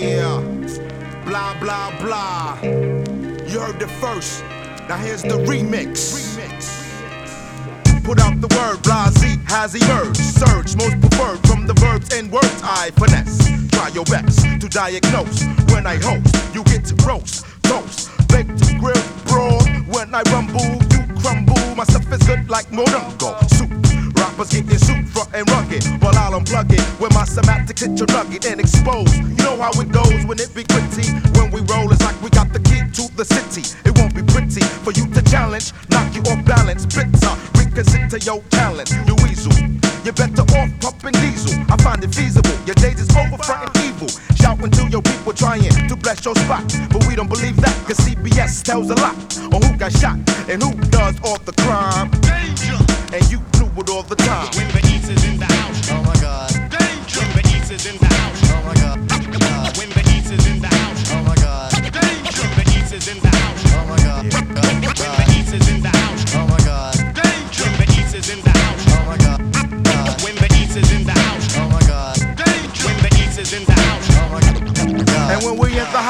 Yeah, blah blah blah. You heard the first. Now here's the remix. remix. Put out the word, blase has emerged. Surge, most preferred from the verbs and words I finesse. Try your best to diagnose. When I host, you get to roast, toast, baked, grilled, broad. When I rumble, you crumble. My stuff is good like Morongo Rappers getting soup front and rugged while I'll unplug it when my semantics hit your nugget and expose. You know how it goes when it be gritty. When we roll, it's like we got the key to the city. It won't be pretty for you to challenge, knock you off balance. Bitter, reconsider your talent. You weasel. You're better off pumping diesel. I find it feasible. Your days is over fronting evil. Shouting to your people trying to bless your spot. But we don't believe that, cause CBS tells a lot on who got shot and who does all the crime.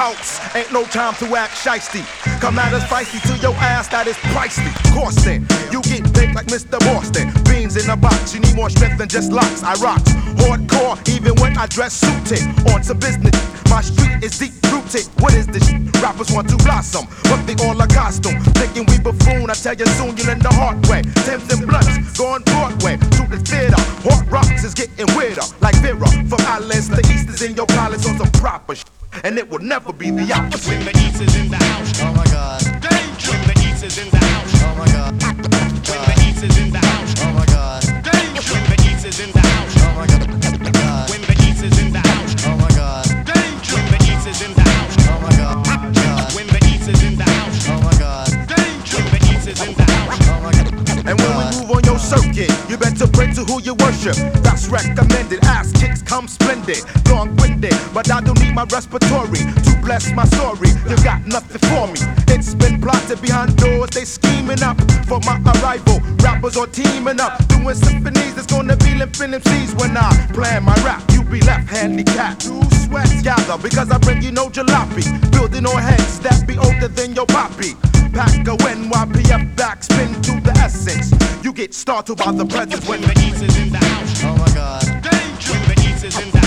House, ain't no time to act shisty. Come at us feisty to your ass, that is pricey. Course then, you get baked like Mr. Boston. Beans in a box, you need more strength than just locks. I rock hardcore, even when I dress suited. On some business, my street is deep rooted. What is this? Rappers want to blossom, but they all a costume. Thinking we buffoon, I tell you soon, you'll learn the hard way. Thames and blunts, going Broadway to the theater. Hard rocks is getting weirder, like Vera. From islands to east is in your palace on some proper shit. And it will never be the opposite. When the east is in the house. Oh my god. Danger. When the east is in the house. Oh my god. When the east is in the house. Oh my god. Danger. When the east is in the house. Oh my god. God. When the east is in the house. Oh my god. Danger. When the east is in the house. Oh my god. God. When the east is in the house. Oh my god. Danger. When the east is in the house. And when we move on your circuit, you better pray to who you worship. That's recommended. Ass kicks come splendid, long winded, but I don't need my respiratory to bless my story. You got nothing for me. It's been plotted behind doors, they scheming up for my arrival. Rappers are teaming up, doing symphonies. It's gonna be limping MCs when I plan my rap. You be left handicapped. You sweat gather because I bring you no jalopy. Building on heads that be older than your poppy. Pack a NYPF back, spin to the essence. You get startled by the presence When when the east is in the house. Oh my god. Danger. When the east is in the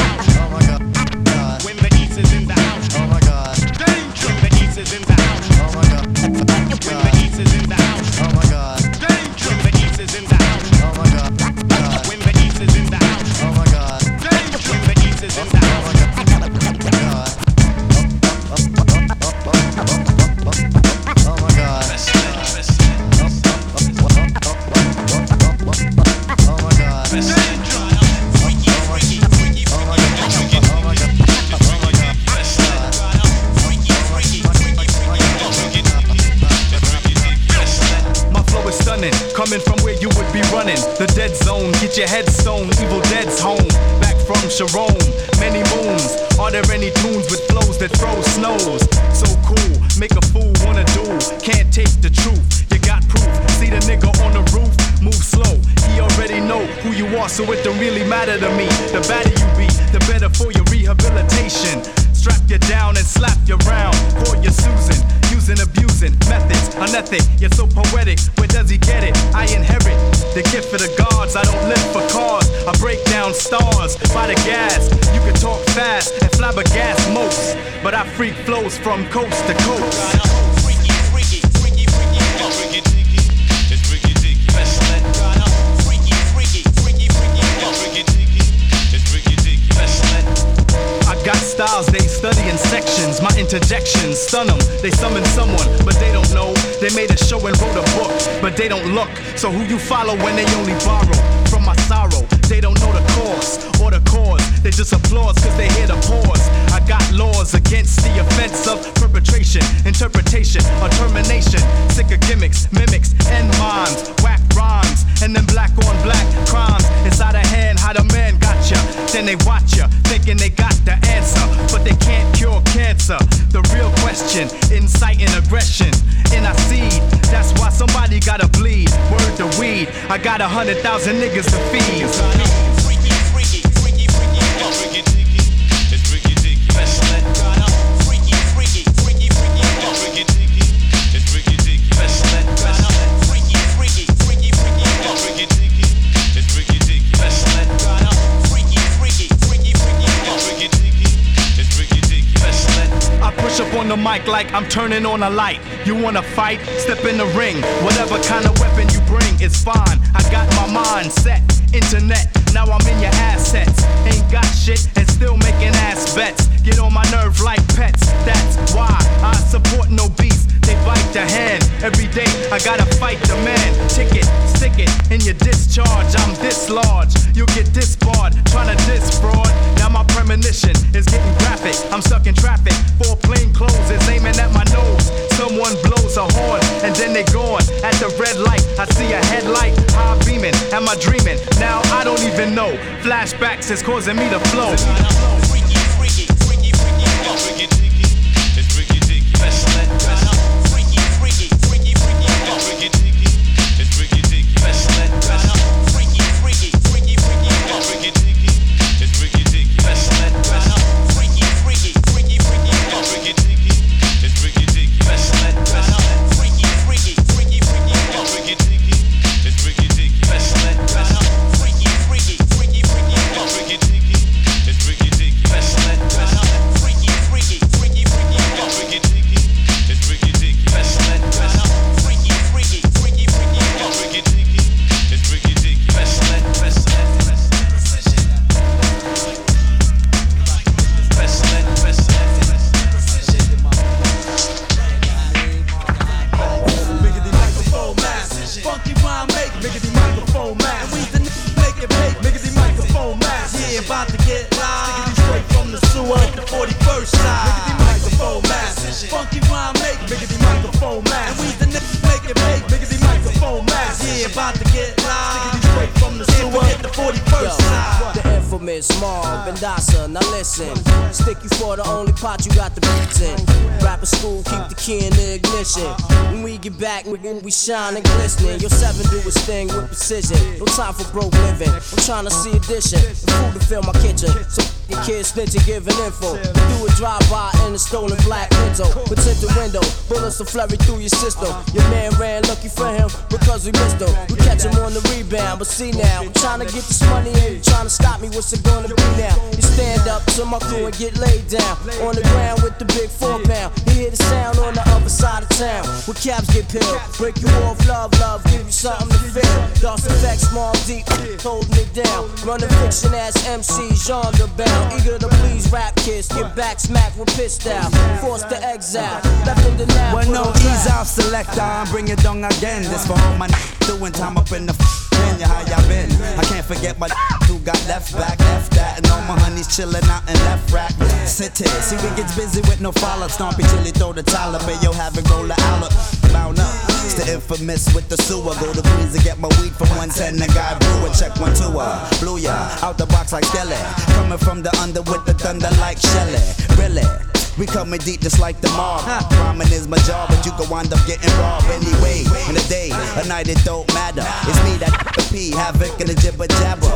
stunning, coming from where you would be running. The dead zone, get your head stone, evil dead's home. Back from Sharon, many moons. Are there any tunes with flows that throw snows? So cool, make a fool wanna do. Can't take the truth, you got proof. See the nigga on the roof, move slow. He already know who you are, so it don't really matter to me. The better you be, the better for your rehabilitation. Strap you down and slap you round. Call you Susan, using abusing methods, unethic, yet so poetic. Where does he get it? I inherit the gift of the gods. I don't live for cars. I break down stars by the gas. You can talk fast and flabbergast most, but I freak flows from coast to coast. Styles, they study in sections. My interjections stun them. They summon someone, but they don't know. They made a show and wrote a book, but they don't look. So who you follow when they only borrow from my sorrow? They don't know the cause or the cause. They just applause cause they hear the pause. I got laws against the offense of perpetration, interpretation, or termination. Sick of gimmicks, mimics, and mimes. Whack rhymes, and then black on black crimes. Inside a hand, how the man got ya. Then they watch ya, thinking they got the answer. But they can't cure cancer. The real question, inciting aggression in our seed. That's why somebody gotta bleed. Word to weed. I got a hundred thousand niggas to feed me. Mic like I'm turning on a light. You wanna fight? Step in the ring. Whatever kind of weapon you bring, it's fine. I got my mind set. Internet, now I'm in your assets. Ain't got shit and still making ass bets. Get on my nerve like pets. That's why I support no beast. They bite the hand. Every day I gotta fight the man. Ticket, stick it in your discharge. I'm this large. You'll get disbarred. Trying to diss fraud. Now my premonition is getting graphic. I'm stuck in traffic. Four plain clothes is aiming at my nose. Someone blows a horn and then they gone. At the red light, I see a headlight. High beaming. Am I dreaming? Now I don't even know. Flashbacks is causing me to flow. Pot you got the beats in. Rapper school, keep the key in the ignition. When we get back, we, we shine and glistening. Your seven do his thing with precision. No time for broke living. I'm trying to see addition. Food to fill my kitchen. So your kids snitching, giving info. Do a drive-by in a stolen black Pinto. With the window, bullets will flurry through your system. Your man ran lucky for him because we missed him. We catch him on the rebound, but see now, I'm trying to get this money in. You trying to stop me, what's it gonna be now? You stand up to my crew and get laid down. On the ground with the big four pound. You hear the sound on the other side of town. Where caps get peeled. Break you off, love, love, give you something to feel. Dust effect, small, deep, holding it down. Running fiction ass MC, genre bound. Eager to please rap kids. Get back, smack with piss style. Forced to exile. Left in the now. Well, no ease off selector, I'm bring it down again. This for all my doing time up in the f- Kenya, how y'all been? I can't forget my who got left back, left that, and all my honeys chilling out in left rack. Sit here, see we gets busy with no follow, stompy till he throw the towel up, and yo have it roll the outlet, bound up. It's the infamous with the sewer. Go to Queens and get my weed from 110. The guy brew and check one two uh, Blew ya out the box like Skelly. Coming from the under with the thunder like Shelly. Really? We coming deep just like the mob. Rhyming is my job, but you could wind up getting robbed anyway. In a day, a night, it don't matter. It's me that P, havoc and the jibber jabber.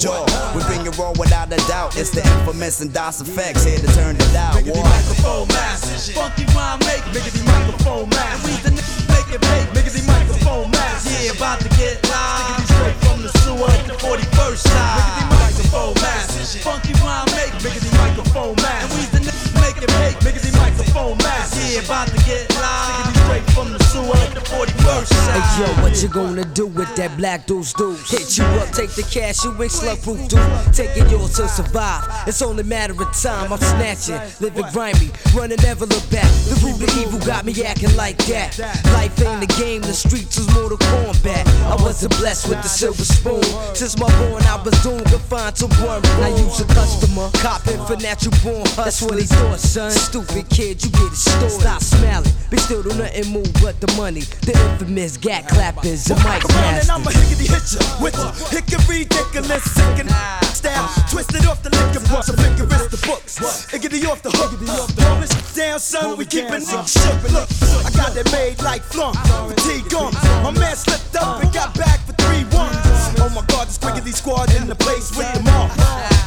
Jaw, we bring it raw without a doubt. It's the infamous and Das EFX here to turn it out. Miggity War. microphone mask. Funky rhyme make miggity microphone mask. We the n- make it make miggity microphone mask. Yeah, about to get live. Straight from the sewer at the 41st side. Miggity microphone mask. Funky rhyme make miggity microphone mask. And we the n- make it make miggity microphone mask. Yeah, about to get live. Straight from the sewer at the 41st side. Hey yo, what you gonna do with that black deuce deuce? Hit you up, take the cash, you ain't slug proof dude. Taking yours to survive. It's only a matter of time. I'm snatching, living grimy, running never look back. The root of evil got me acting like that. Life ain't a game, the streets is Mortal Kombat. I wasn't blessed with the silver spoon. Since my born, I was doomed confined to one room. I use a customer, copping for natural born. That's what he thought, son. Stupid kid, you get it stored. Stop smiling, but still do nothing move but the money. The infamous gat clappers, the mic on and. I'ma hickety hit ya with a hickory ridiculous second style. Twisted off the liquor book, so vigorous the books. Hickety off the hook, roll this down, son. We keepin' it shook. Look, I got it made like flunk, fatigue on. My man slipped up and got back for three ones. Oh my God, this quickety squad in the place with them all.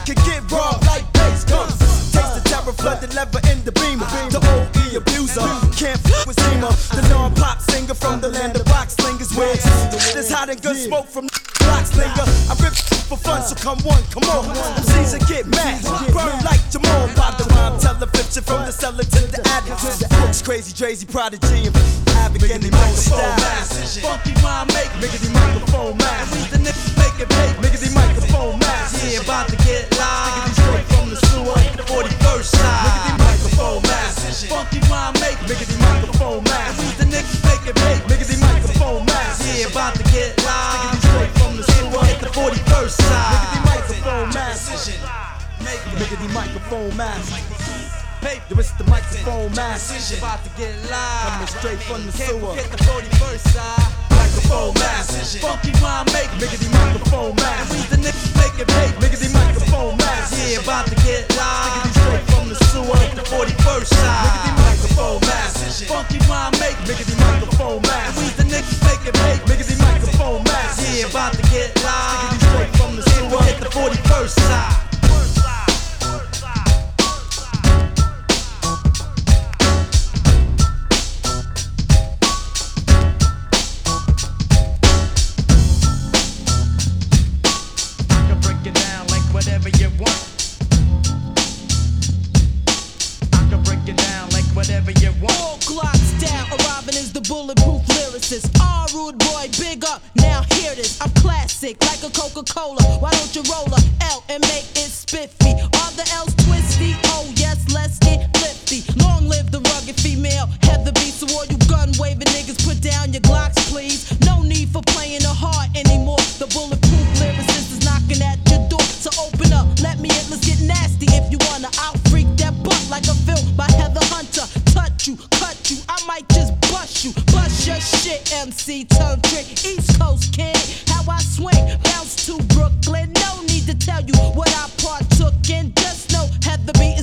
Can get robbed like bass guns. Taste the terror, flood the lever in the beamer. The OE abuser can't f with Zima. The non-pop singer from the land of box slingers. Where this hot and good smoke from block slinger. For fun, so come on, come on. MCs will get mad, burn like Jamal. By the rhyme, television from the cellar to the attic. crazy, Drayz, prodigy, and advocate the microphone master. Funky rhyme make Miggity microphone master. And we the niggas make it big. Miggity microphone master. Yeah, about to get live. Straight from the sewer, 41st side. Miggity microphone master. Funky rhyme make Miggity microphone master. And we the niggas make it big. Miggity microphone master. Yeah, about to get live. 41st side. Miggity microphone master. Miggity microphone master. Yo, it's the microphone master. About to get live. Coming straight from the sewer. Hit the 41st side. Microphone master. Funky rhyme maker. make Miggity microphone master. And we the make it big. Miggity microphone master. Yeah, about to get live. Straight from the sewer. Hit the 41st side. Miggity microphone master. Funky rhyme make Miggity microphone master. And we the niggas make it big. Miggity microphone master. Yeah, about to get live. Straight from the sewer. Hit the 41st side. Whatever you want. All Glocks down, arriving is the bulletproof lyricist. Ah, rude boy, big up, now hear this. I'm classic, like a Coca Cola. Why don't you roll a L and make it spiffy? Are the L's twisty? Oh, yes, let's get lifty. Long live the rugged female, Heather B. So, all you gun waving niggas, put down your Glocks, please. No need for playing the heart anymore. The bulletproof lyricist is knocking at your door. So, open up, let me in, let's get nasty if you wanna. I'll freak that butt like a film by Heather. Touch you, cut you, I might just bust you. Bust your shit, MC tongue trick. East Coast kid, how I swing, bounce to Brooklyn. No need to tell you what I partook in. Just know Heather B is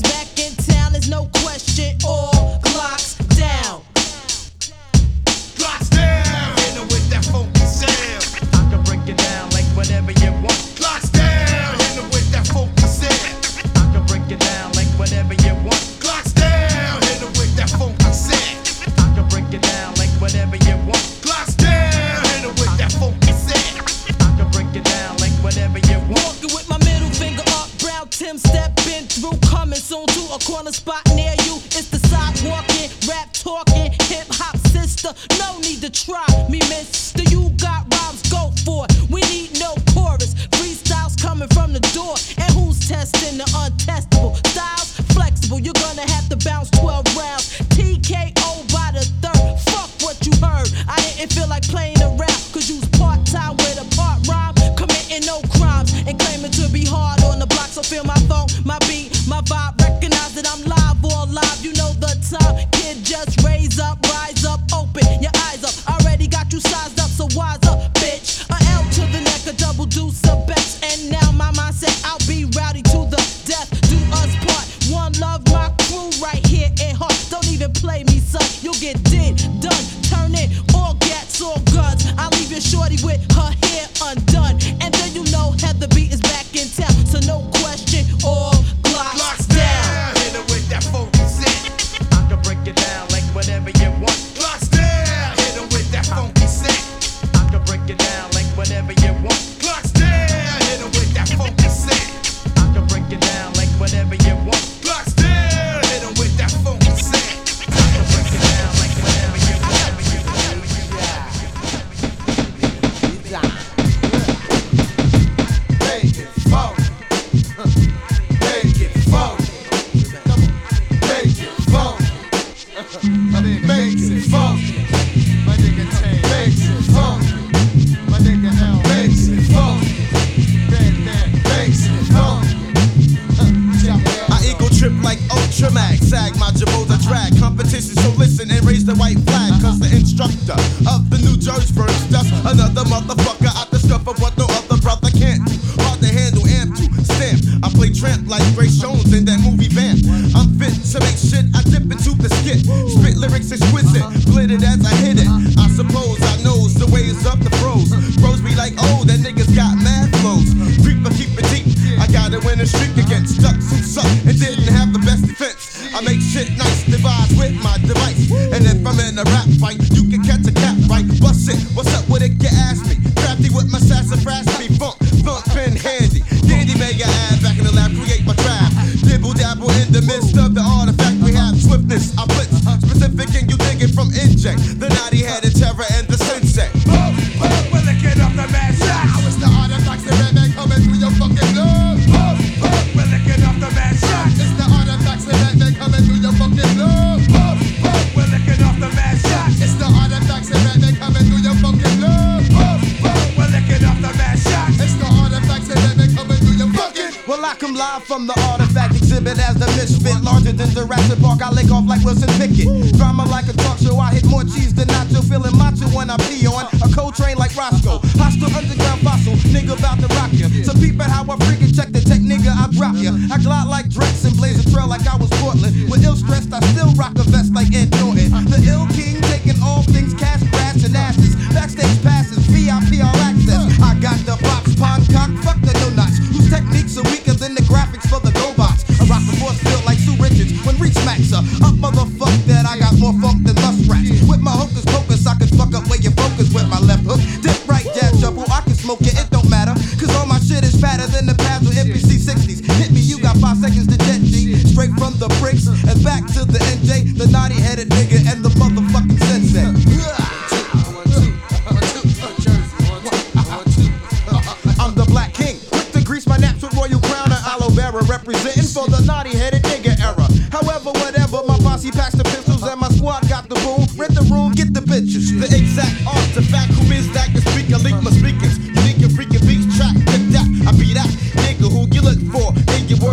Tim stepping through, coming soon to a corner spot near you. It's the sidewalking, rap talking, hip hop sister. No need to try me, miss. mister. You got rhymes, go for it. We need no chorus. Freestyles coming from the door. And who's testing the untestable? Styles flexible, you're gonna have to bounce 12 rounds. TKO by the third. Fuck what you heard. I didn't feel like playing around,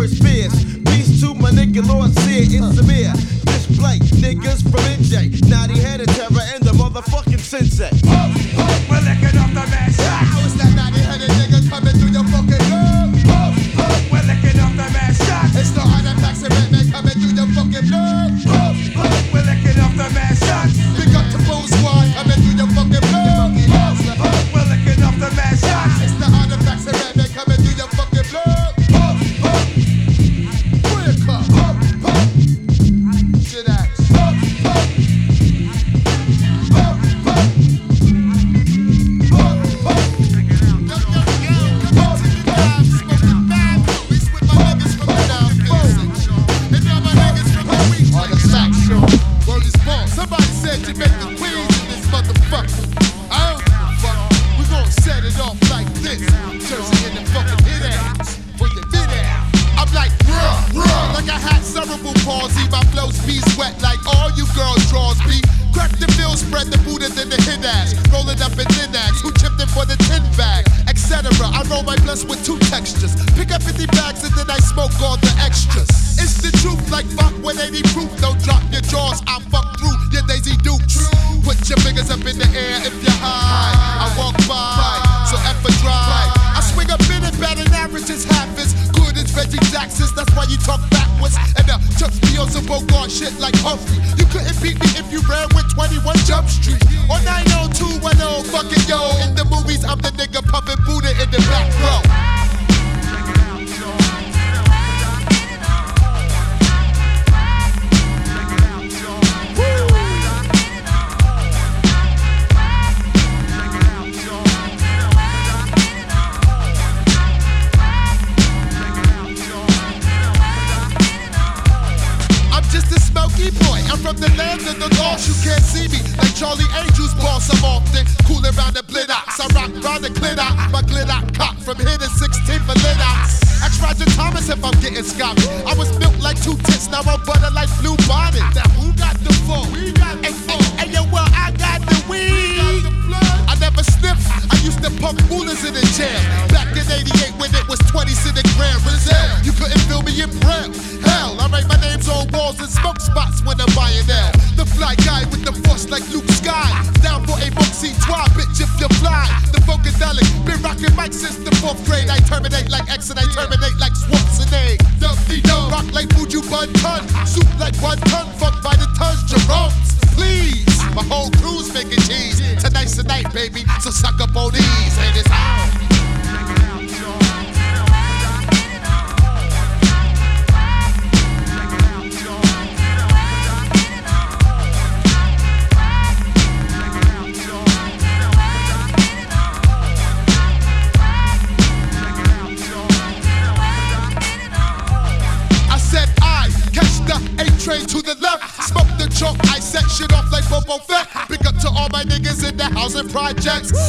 Spears. Peace to my nigga Lord Sear. It's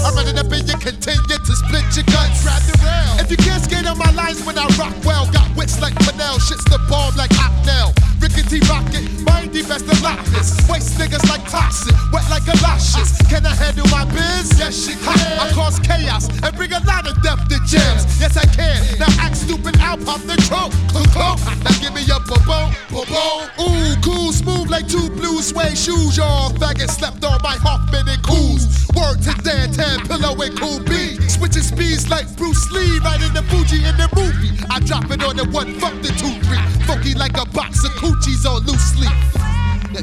I'm running up in your continue to split your guts. Grab the rail. If you can't skate on my lines when I rock well, got wits like Manel, shit's the bomb like Ocknell. Rickety rocket, mindy best the lockness. Waste niggas like toxic, wet like galoshes. Can I handle my biz? Yes, she can. I cause chaos and bring a lot of death to jams. Yes, I can. Now act stupid, I'll pop the trunk. Now give me your boom, boom, Ooh, cool, smooth like two blue suede shoes. Y'all faggot slept on my Hoffman and Coos. Word to Dan Tan, Pillow and Cool B. Switching speeds like Bruce Lee, right in the Fuji in the movie. I drop it on the one, fuck the two, three. Funky like a box of cool coochies on loose sleep.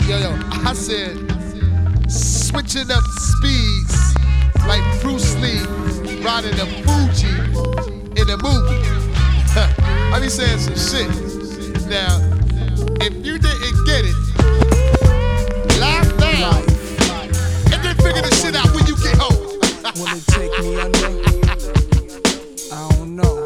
Yo, yo, I said, switching up speeds like Bruce Lee riding the Fuji in the movie. I be saying some shit. Now, if you didn't get it, laugh down and then figure the shit out when you get home. Will it take me under? I don't know.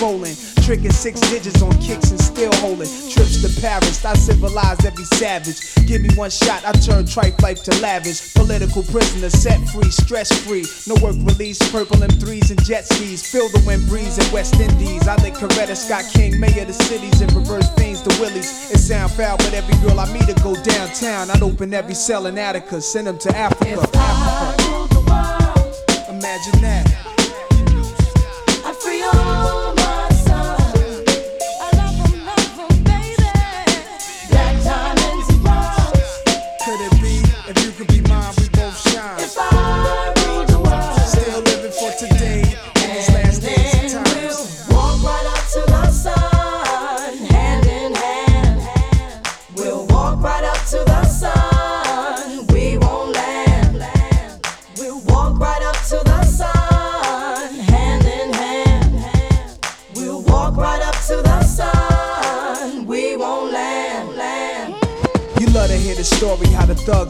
rolling. Tricking six digits on kicks and still holding. Trips to Paris, I civilized every savage. Give me one shot, I turn tripe life to lavish. Political prisoner, set free, stress free. No work release, purple M3s and jet skis. Feel the wind breeze in West Indies. I lick Coretta Scott King, mayor of the cities, and reverse things to Willies. It sound foul, but every girl I meet to go downtown. I'd open every cell in Attica, send them to Africa. Africa. Imagine that. Story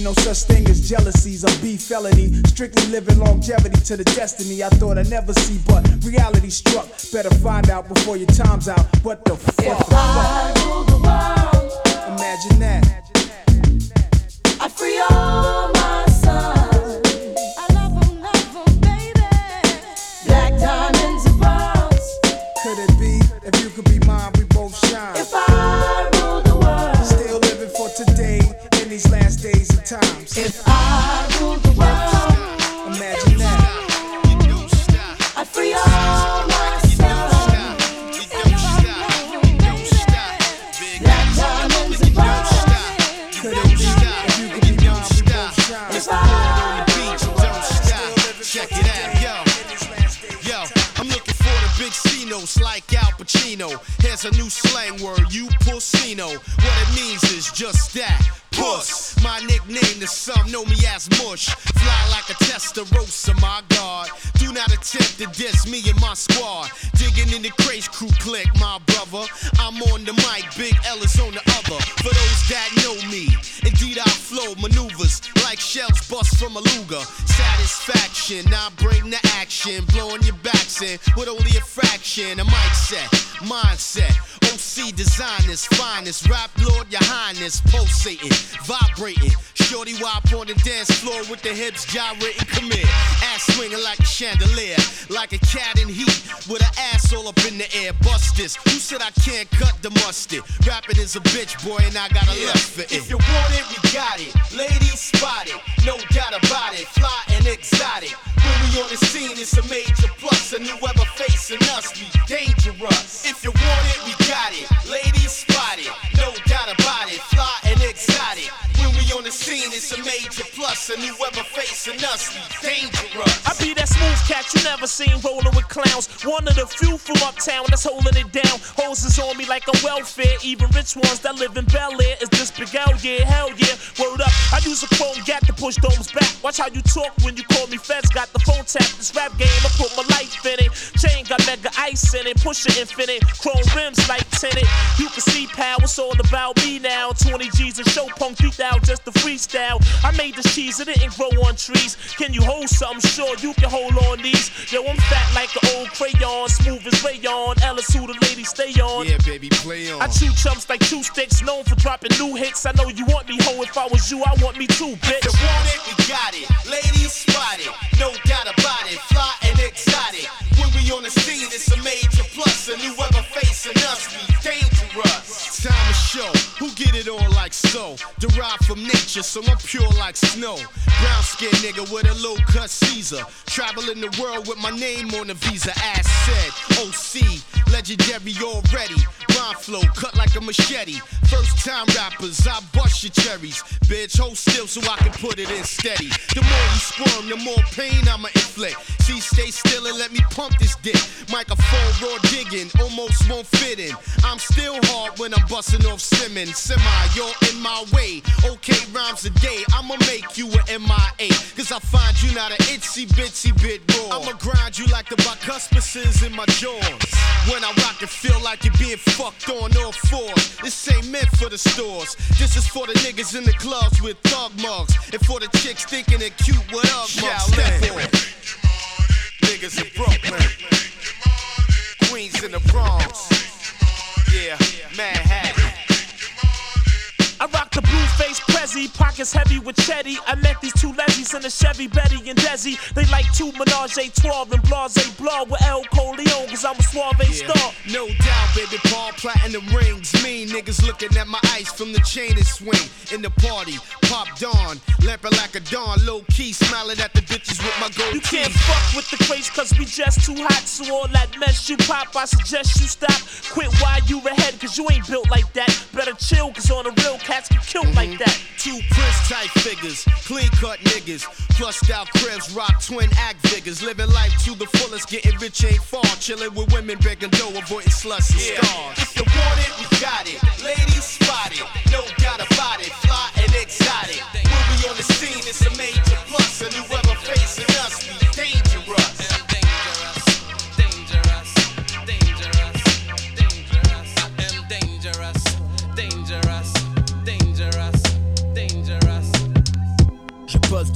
no such thing as jealousies or beef felony. Strictly living longevity to the destiny I thought I'd never see, but reality struck. Better find out before your time's out. What the fuck? If I rule the world, Imagine that. I free all my sons. I love 'em, love 'em, baby. Black diamonds and pearls. Could it be if you could be mine, we both shine? If I rule the world, Still living for today in these last times. if I rule the world, Imagine that. I free all my sons. Black diamonds and pearls. Could it be if you could be mine, we both shine? If I Check it out, yo. Yo, I'm looking for the big C notes like Al Pacino. Here's a new slang word, you pussino. What it means is just that. Puss, my nickname to some know me as Mush. Fly like a Testarossa, my God. Do not attempt to diss me and my squad. Digging in the craze crew click, my brother. I'm on the mic, Big L is on the other. For those that know me, indeed I flow maneuvers like shells bust from a Luger. Satisfaction, I bring the action, blowing your backs in with only a fraction. A mic set, mindset. OC designers, finest, rap lord, your highness, pulsating, vibrating. Shorty wop on the dance floor with the hips gyrating, come here. Ass swinging like a chandelier, like a cat in heat, with her ass all up in the air. Bust this. Who said I can't cut the mustard? Rapping is a bitch, boy, and I got a lust for it. If you want it, we got it. Ladies spot it, no doubt about it. Fly and exotic. When we on the scene, it's a major plus. And whoever facing us, we dangerous. If you want it, we got it. Ladies spot it, no doubt about it. Fly and exotic. When we on the scene, it's a major plus. And whoever facing us, we dangerous. I be that smooth cat you never seen rolling with clowns. One of the few from uptown that's holding it down. Hoses on me like I'm welfare. Even rich ones that live in Bel Air is this big L, yeah, hell yeah. Word up, I use a chrome gat to push domes back. Watch how you talk when you call me feds. Got the phone tap. This rap game, I put my life in it. Chain got mega ice in it. Push it infinite. Chrome rims like tinted. You can see pal, it's all about me now. 20 G's a show punk beat out just the freestyle. I made this cheese, it didn't grow on trees. Can you hold something? Sure, you can hold on these. Yo, I'm fat like an old crayon, smooth as rayon. Ellis, who the ladies stay on. Yeah, baby, play on. I chew chumps like two sticks, known for dropping new hits. I know you want me, ho. If I was you, I want me too, bitch. You want it, we got it. Ladies spot it, no doubt about it. Fly and exotic. We on the scene, it's a major plus. And whoever facing us, we dangerous. Time to show who get it on like so. Derived from nature, so I'm pure like snow. Brown skin nigga with a low cut Caesar. Traveling the world with my name on the visa. Ass said, OC, legendary already. Rhyme flow cut like a machete. First time rappers, I bust your cherries. Bitch, hold still so I can put it in steady. The more you squirm, the more pain I'ma inflict. See, stay still and let me pump this dick. Microphone raw digging, almost won't fit in. I'm still hard when I'm busting off Simmons. Semi, you're in my way. Okay, rhymes a day. I'ma make you an MIA. Cause I find you not an itsy bitsy bit raw. I'ma grind you like the bicuspices in my jaws. When I rock it, feel like you're being fucked on all fours. This ain't meant for the stores. This is for the niggas in the clubs with thug mugs. And for the chicks thinking they're cute with Ugg mugs. Step on. Niggas in Brooklyn. Queens in the Bronx. Yeah, Manhattan. Prezi, pockets heavy with Chetty. I met these two lesbies in a Chevy, Betty and Desi. They like two Menage a 12 and Blase Blah with El Coleon, cause I'm a suave star. No doubt, baby, Paul platinum rings. Mean niggas looking at my ice from the chain and swing. In the party, pop dawn, lamping like a dawn, low key, smiling at the bitches with my gold You can't fuck with the craze cause we just too hot. So all that mess you pop, I suggest you stop. Quit while you ahead cause you ain't built like that. Better chill cause on the real cats get killed like mm-hmm. that. Two Prince type figures, clean cut niggas, plussed out cribs, rock twin act figures, living life to the fullest, getting rich ain't far, chilling with women begging dough, avoiding sluts and Yeah. stars. If you want it, we got it. Ladies spot it, no doubt about it. Fly and exotic. When we on the scene, it's a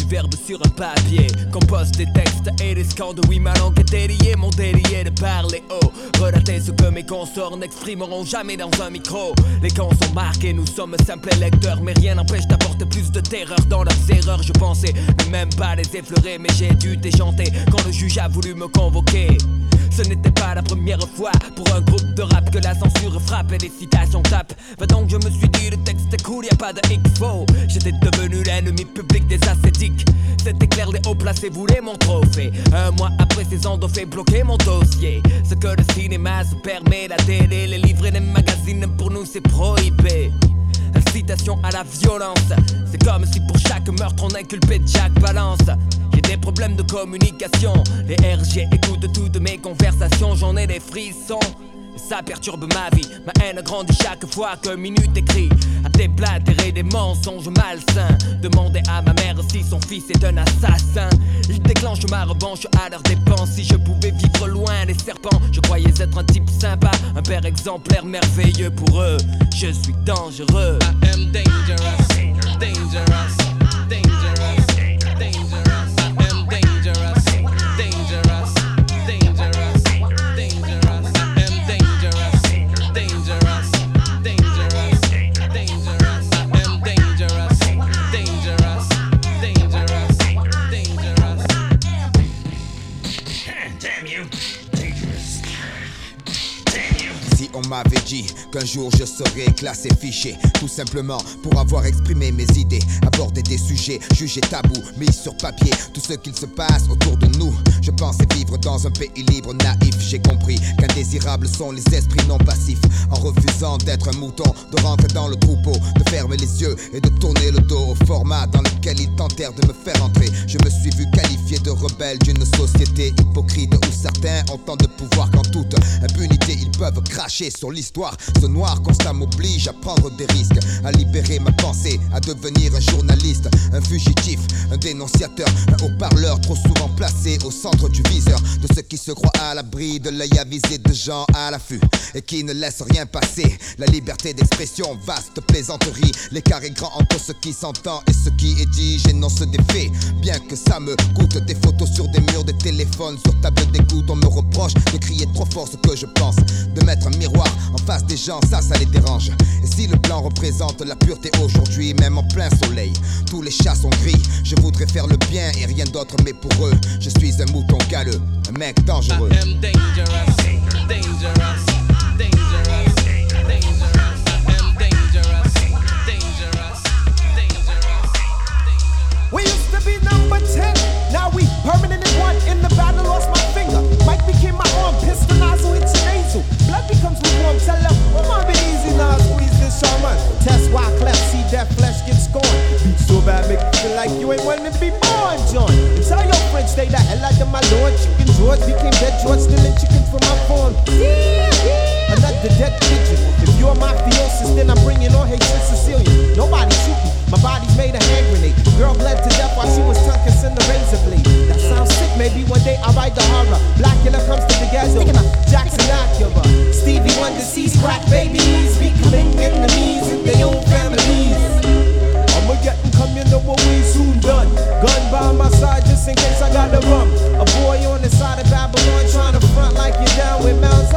verbe sur un papier, compose des textes et des scandes. Oui, ma langue est déliée, mon délit est de parler haut. Relater ce que mes consorts n'exprimeront jamais dans un micro. Les camps sont marqués, nous sommes simples lecteurs, mais rien n'empêche d'apporter plus de terreur dans leurs erreurs. Je pensais ne même pas les effleurer, mais j'ai dû déchanter quand le juge a voulu me convoquer. Ce n'était pas la première fois pour un groupe de rap que la censure frappe et les citations tapent. Va donc, je me suis dit, le texte est cool, y a pas de X-Faux. J'étais devenu l'ennemi public des ascétiques. C'était clair, les hauts placés voulaient mon trophée. Un mois après, ces ont fait bloquer mon dossier. Ce que le cinéma se permet, la télé, les livres et les magazines, pour nous c'est prohibé. Incitation à la violence, c'est comme si pour chaque meurtre on inculpait Jack Balance. J'ai des problèmes de communication, les RG écoutent toutes mes conversations, j'en ai des frissons. Ça perturbe ma vie. Ma haine grandit chaque fois qu'un minute écrit. À déblatérer des mensonges malsains. Demander à ma mère si son fils est un assassin. Il déclenche ma revanche à leur dépense. Si je pouvais vivre loin des serpents, je croyais être un type sympa. Un père exemplaire merveilleux pour eux. Je suis dangereux. I am dangerous, dangerous, qu'un jour je serais classé fiché, tout simplement pour avoir exprimé mes idées, aborder des sujets jugés tabous, mis sur papier tout ce qu'il se passe autour de nous. Je pensais vivre dans un pays libre, naïf. J'ai compris qu'indésirables sont les esprits non passifs. En refusant d'être un mouton, de rentrer dans le troupeau, de fermer les yeux et de tourner le dos au format dans lequel ils tentèrent de me faire entrer. Je me suis vu qualifié de rebelle d'une société hypocrite où certains ont tant de pouvoir qu'en toute impunité ils peuvent cracher sur l'histoire. Noir constat m'oblige à prendre des risques, à libérer ma pensée, à devenir un journaliste, un fugitif, un dénonciateur, un haut-parleur trop souvent placé au centre du viseur de ceux qui se croient à l'abri de l'œil avisé de gens à l'affût et qui ne laissent rien passer. La liberté d'expression, vaste plaisanterie, l'écart est grand entre ce qui s'entend et ce qui est dit. J'énonce des faits, bien que ça me coûte des photos sur des murs de téléphone, sur table d'écoute. On me reproche de crier trop fort ce que je pense, de mettre un miroir en face des gens, ça, ça les dérange. Et si le blanc représente la pureté aujourd'hui, même en plein soleil, tous les chats sont gris. Je voudrais faire le bien et rien d'autre, mais pour eux, je suis un mouton galeux, un mec dangereux. I am dangerous, dangerous, dangerous, dangerous. I am dangerous, dangerous, dangerous. We used to be number 10, now we permanent in one. In the battle, lost my finger. Mike became my arm, pistol nozzle, it's Blood becomes lukewarm, tell them, oh, my be easy now, squeeze this shaman. Test why cleft, see that flesh get scorned. Beat so bad, make you feel like you ain't to be born, John. And tell your friends, stay the hell out of my lord. Chicken George became dead George, stealing chicken from my farm. Yeah, yeah. Another dead pigeon. If you're mafiosis, then I'm bringing on hatred Sicilian. Nobody shoot me, my body's made a hand grenade. Girl bled to death while she was tongue kissing the razor maybe one day I'll write the horror. Blacula comes to the ghetto. Jackson Acura. Stevie Wonder sees crack babies becoming enemies in their own families. I'ma get and come, you know what we soon done. Gun by my side just in case I got the rum. A boy on the side of Babylon trying to front like you're down with Mount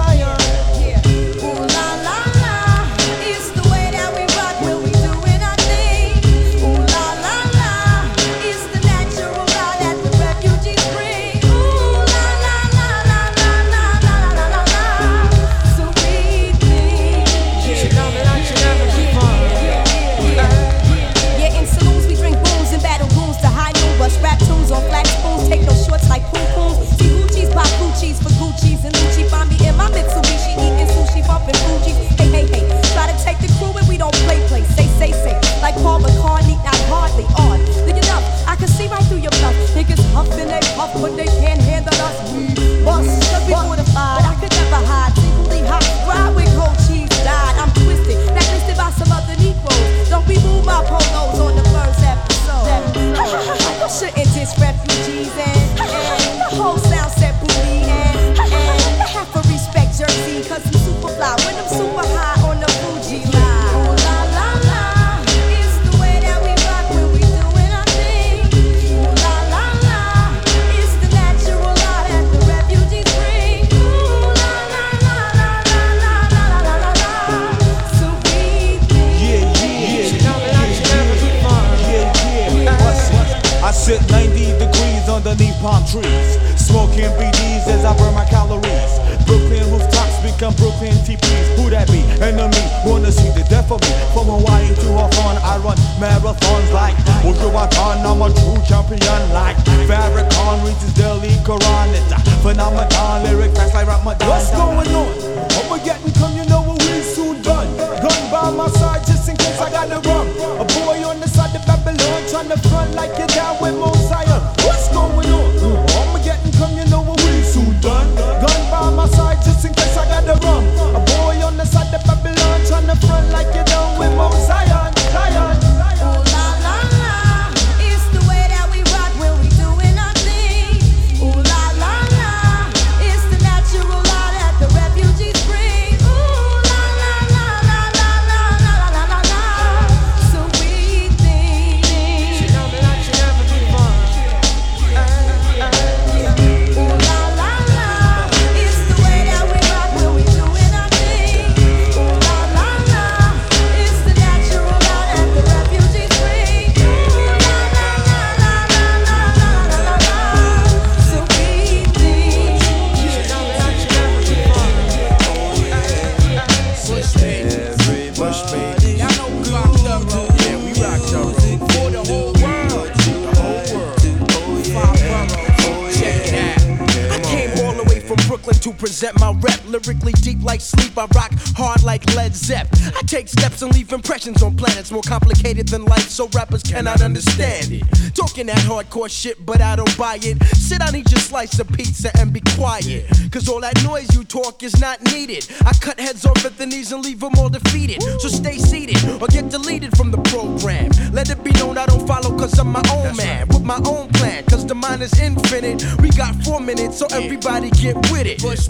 so rappers cannot understand it. Talking that hardcore shit, but I don't buy it. Sit down, eat your slice of pizza, and be quiet. Cause all that noise you talk is not needed. I cut heads off at the knees and leave them all defeated. So stay seated or get deleted from the program. Let it be known I don't follow cause I'm my own man. With my own plan, cause the mind is infinite. We got four minutes, so everybody get with it. Bush.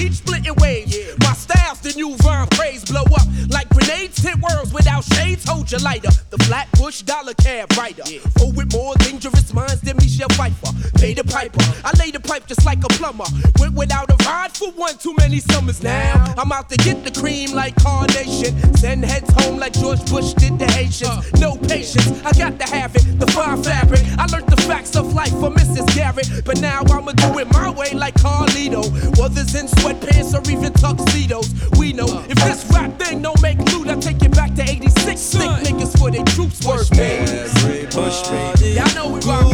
Moses at the beach splitting waves. My style's the new Vern praise. Blow up like grenades. Hit worlds without shades. Hold your lighter. The Flatbush dollar cab rider. Oh, with more dangerous minds than Michelle Pfeiffer. Pay the piper. I lay the pipe just like a plumber. Went without a ride for one too many summers now. I'm out to get the cream like Carnation. Send heads home like George Bush did the Haitians. No patience, I got to have it. The fine fabric. I learned facts of life for Mrs. Garrett. But now I'ma do it my way like Carlito. Others in sweatpants or even tuxedos. We know if this rap thing don't make loot, I take it back to 86. Stick niggas for they troops worth Every Bush baby. Y'all know we rock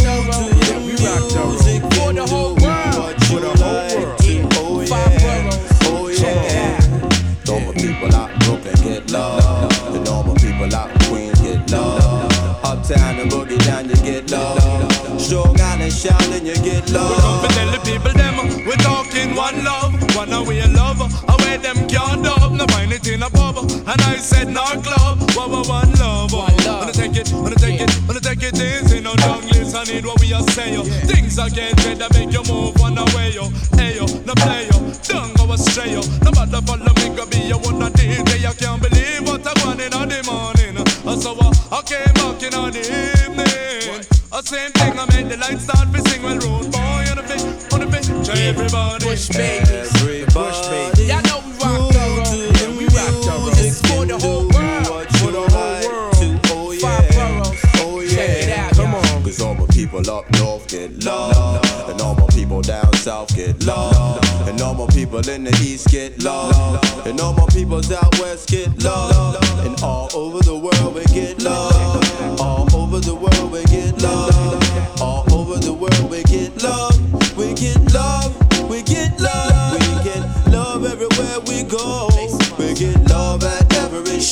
you get We come love. to tell the people them we talking one love, one away love, away them can't dub, no find it in a pub. And I said no club, one one one love. One love. Wanna take it, wanna take it, wanna take it easy, no don't listen need what we are saying. Things are getting better, make you move one away yo, hey yo, no play yo, don't go astray yo. No matter follow me, go be your one a DJ. I can't believe what I want in the morning. So uh, I came back in the evening. A same thing, I made the lights start to sing. Well, road boy on the fit, on the to everybody. Bush babies. Bush babies. Y'all know we rock thorough. Yeah, we rock thorough. This is for the whole world. For the oh, whole world. Five boroughs. Oh Check it yeah. out. Come on. Cause all my people up north get love. And all my people down south get love. And all my people in the east get love. And all my peoples out west get love. And all over the world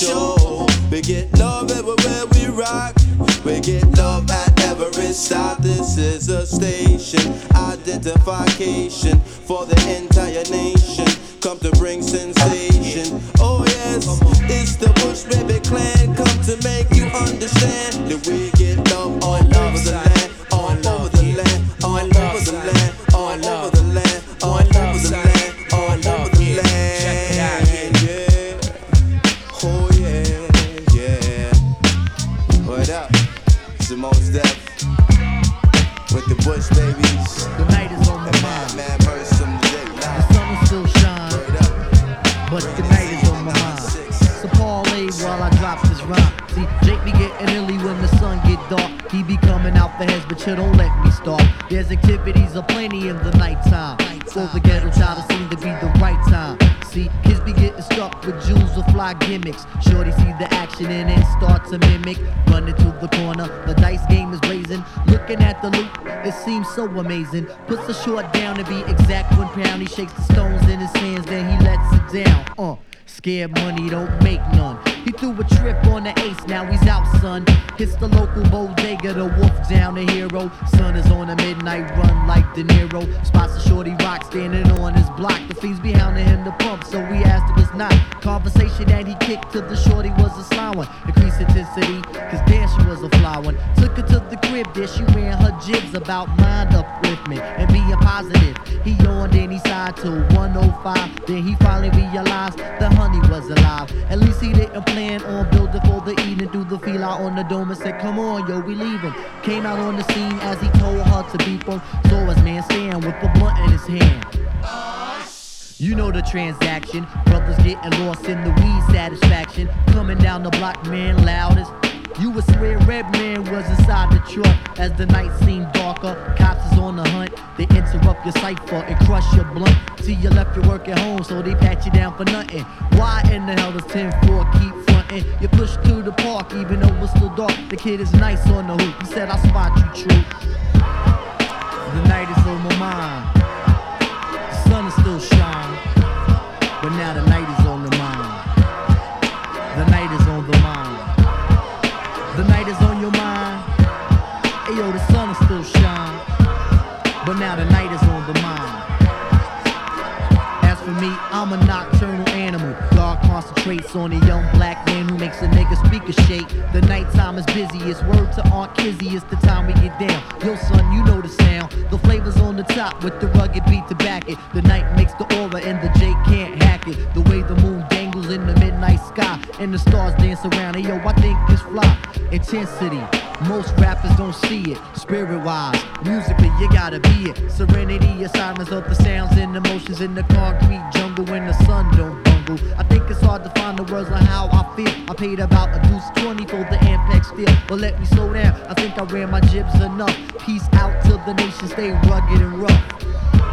show. We get love everywhere we rock. We get love at every stop. This is a station identification don't let me start. There's activities aplenty in the nighttime. For the ghetto child, it seem to be the right time. See, kids be getting stuck with jewels or fly gimmicks. Shorty see the action and then start to mimic. Running to the corner, the dice game is blazing. Looking at the loot, it seems so amazing. Puts the short down to be exact one pound. He shakes the stones in his hands, then he lets it down. Uh. Scared money don't make none. Threw a trip on the ace, now he's out, son. Hits the local bodega, the wolf down the hero. Sun is on a midnight run like De Niro. Spots a shorty rock standing on his block. The fiends be hounding him to pump, so we asked if it's not. Conversation that he kicked to the shorty was a sly one. Increased intensity, cause there she was a fly one. Took her to the crib, there she ran her jibs about mind upliftment and being positive. He yawned and he sighed to 105. Then he finally realized the honey was alive. At least he didn't plan on building for the evening. Threw the feel out on the dome and said, Come on, yo, we leaving. Came out on the scene as he told her to beep him. Saw his man stand with the blunt in his hand. You know the transaction. Brothers getting lost in the weed satisfaction. Coming down the block, man, loudest. You would swear Redman was inside the truck as the night seemed darker. Cops is on the hunt. They interrupt your cipher and crush your blunt. See you left your work at home, so they pat you down for nothing. Why in the hell does 10-4 keep fronting? You push to the park even though it's still dark. The kid is nice on the hoop. He said I spot you, true. The night is on my mind. The sun is still shining, but now the night is on the mind. The night is on the mind. The night is on your mind. Ayo, the sun is still shining, but now the night is on the mind. As for me, I'm a nocturnal animal. God concentrates on a young man who makes a nigga speaker shake. The nighttime is busy. It's word to Aunt Kizzy. It's the time we get down. Yo, son, you know the sound. The flavors on the top with the rugged beat to back it. The night makes the aura and the J can't hack it. The way the moon dangles in the midnight sky and the stars dance around. Hey, yo, I think this fly. Intensity. Most rappers don't see it. Spirit wise, musically, you gotta be it. Serenity, your silence of the sounds and emotions in the concrete jungle when the sun don't I think it's hard to find the words on how I feel. I paid about a deuce 20 for the Ampex steel. But let me slow down, I think I ran my jibs enough. Peace out till the nation stay rugged and rough.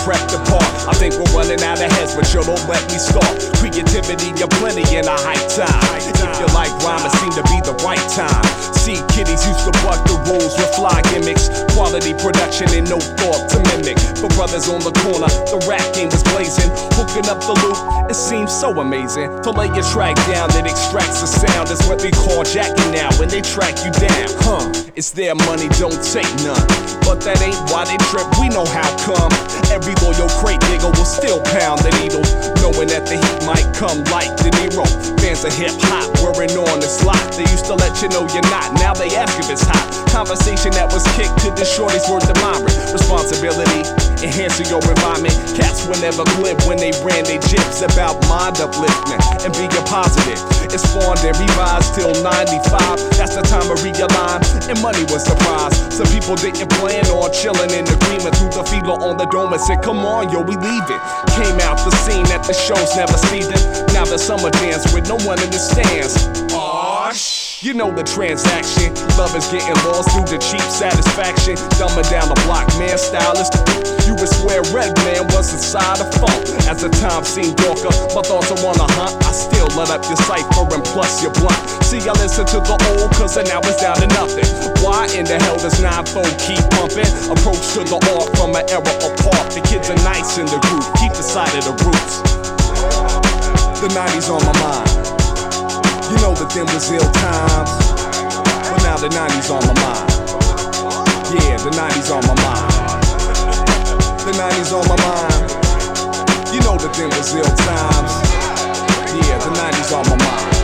Silly when they prep the part. I think we're running out of heads, but yo, don't let me start. Creativity, you're plenty in a high time. If you like rhyme, it seem to be the right time. See, kiddies used to buck the rules with fly gimmicks. Quality production and no thought to mimic. For brothers on the corner, the rap game was blazing. Hooking up the loop, it seems so amazing. To lay your track down that extracts the sound is what they call jacking now when they track you down. Huh, it's their money, don't take none. But that ain't why they trip, we know how come. Every loyal crate nigga will still pound the needle, knowing that the heat might come like De Niro. Fans of hip hop, wearing on the slot. They used to let you know you're not, now they ask if it's hot. Conversation that was kicked to the shorties worth admiring. Responsibility, enhancing your environment. Cats were never glib when they ran their jips about mind upliftment and being positive. It's spawned and revised till 95. That's the time of realign, and money was surprised. Some people didn't plan on chilling in agreement. Threw the feeler on the dome and said, Come on, yo, we leave it. Came out the scene that the shows never seen them. Now the summer dance with no one in the stands. You know the transaction. Love is getting lost due to cheap satisfaction. Dumbing down the block, man, stylist. You would swear Redman was inside a funk. As the time seemed darker, my thoughts are on a hunt. I still let up your cipher and plus your blunt. See, I listen to the old, cause now it's down to nothing. Why in the hell does 9 keep pumping? Approach to the art from an era apart. The kids are nice in the group, keep the side of the roots. The 90s on my mind. Know that them was ill times. But now the 90s on my mind. Yeah, the 90s on my mind. The 90s on my mind. You know that them was ill times. Yeah, the 90s on my mind.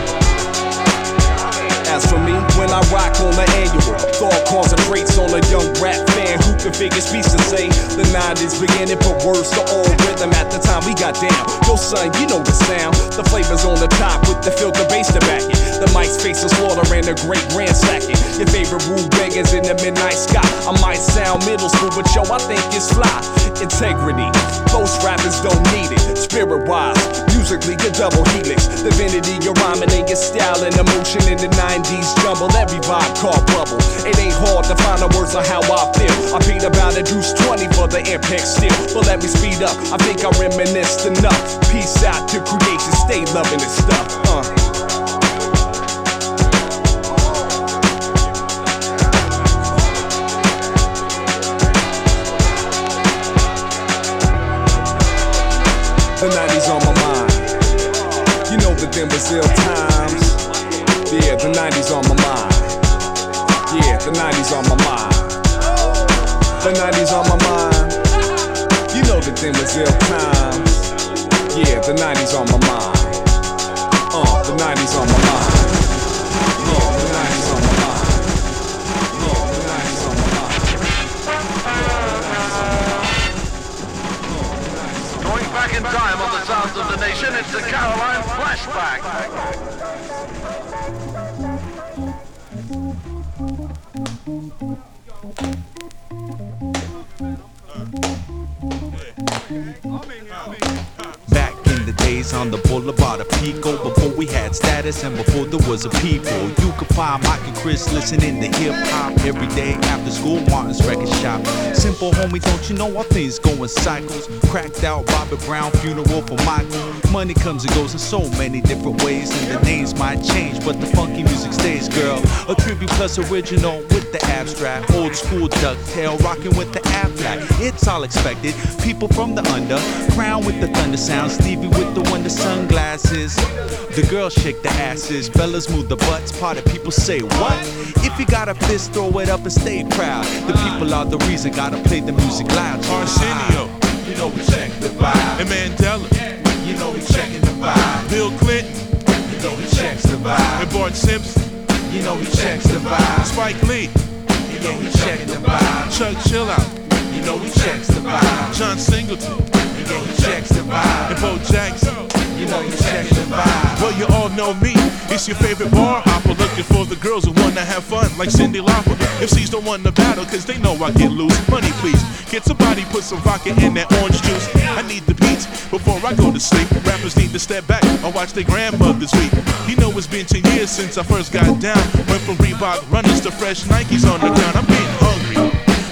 As for me, when I rock on the annual, thought concentrates on a young rap fan who can figure speech to say the 90s beginning, put words to all rhythm at the time we got down. Yo, son, you know the sound. The flavors on the top with the filter bass to back it. The mic's face of slaughter and the great grand ransacking. Your favorite rule beggars in the midnight sky. I might sound middle school, but yo, I think it's fly. Integrity, most rappers don't need it. Spirit wise, musically, your double helix. Divinity, your rhyming and your style and emotion in the 90s jumble. Every vibe called bubble. It ain't hard to find the words on how I feel. I beat about a juice 20 for the impact still. But let me speed up, I think I reminisced enough. Peace out to creation, stay loving this stuff. Uh. Denversville times. Yeah, the 90s on my mind. Yeah, the 90s on my mind. The 90s on my mind. You know the Denversville times. Yeah, the 90s on my mind. Uh, the 90s on my mind. Uh, the 90s on my mind. The 90s on my mind. Going back in time on the sounds of the nation, it's the Caroline Flashback. Back on the boulevard of Pico, before we had status and before there was a people, you could find Mike and Chris listening to hip hop every day after school. Martin's record shop. Simple homie, don't you know all things go in cycles? Cracked out Bobby Brown funeral for Michael. Money comes and goes in so many different ways, and the names might change, but the funky music stays, girl. A tribute plus original with the abstract, old school ducktail, rocking with the Aflac. It's all expected. People from the under, crown with the thunder sound, Stevie with the wonder sunglasses. The girls shake the asses, fellas move the butts. Part of people say what? If you got a fist, throw it up and stay proud. The people are the reason. Gotta play the music loud. Arsenio, you know we check the vibe. And Mandela, you know we checking the vibe. Bill Clinton, you know he checks the vibe. And Bart Simpson, you know he checks the vibe. Spike Lee, you know he checking the vibe. Chuck Chillout, you know he checks the vibe. John Singleton, know he checks the vibe. And Bo Jackson, you know he checks the vibe. Well, you all know me. It's your favorite bar hopper looking for the girls who wanna have fun like Cyndi Lauper. Don't want the battle cause they know I get loose. Money please, get somebody put some vodka in that orange juice. I need the beats before I go to sleep. Rappers need to step back and watch their grandmothers weep. You know it's been 10 years since I first got down. Went from Reebok runners to fresh Nikes on the ground. I'm getting hungry.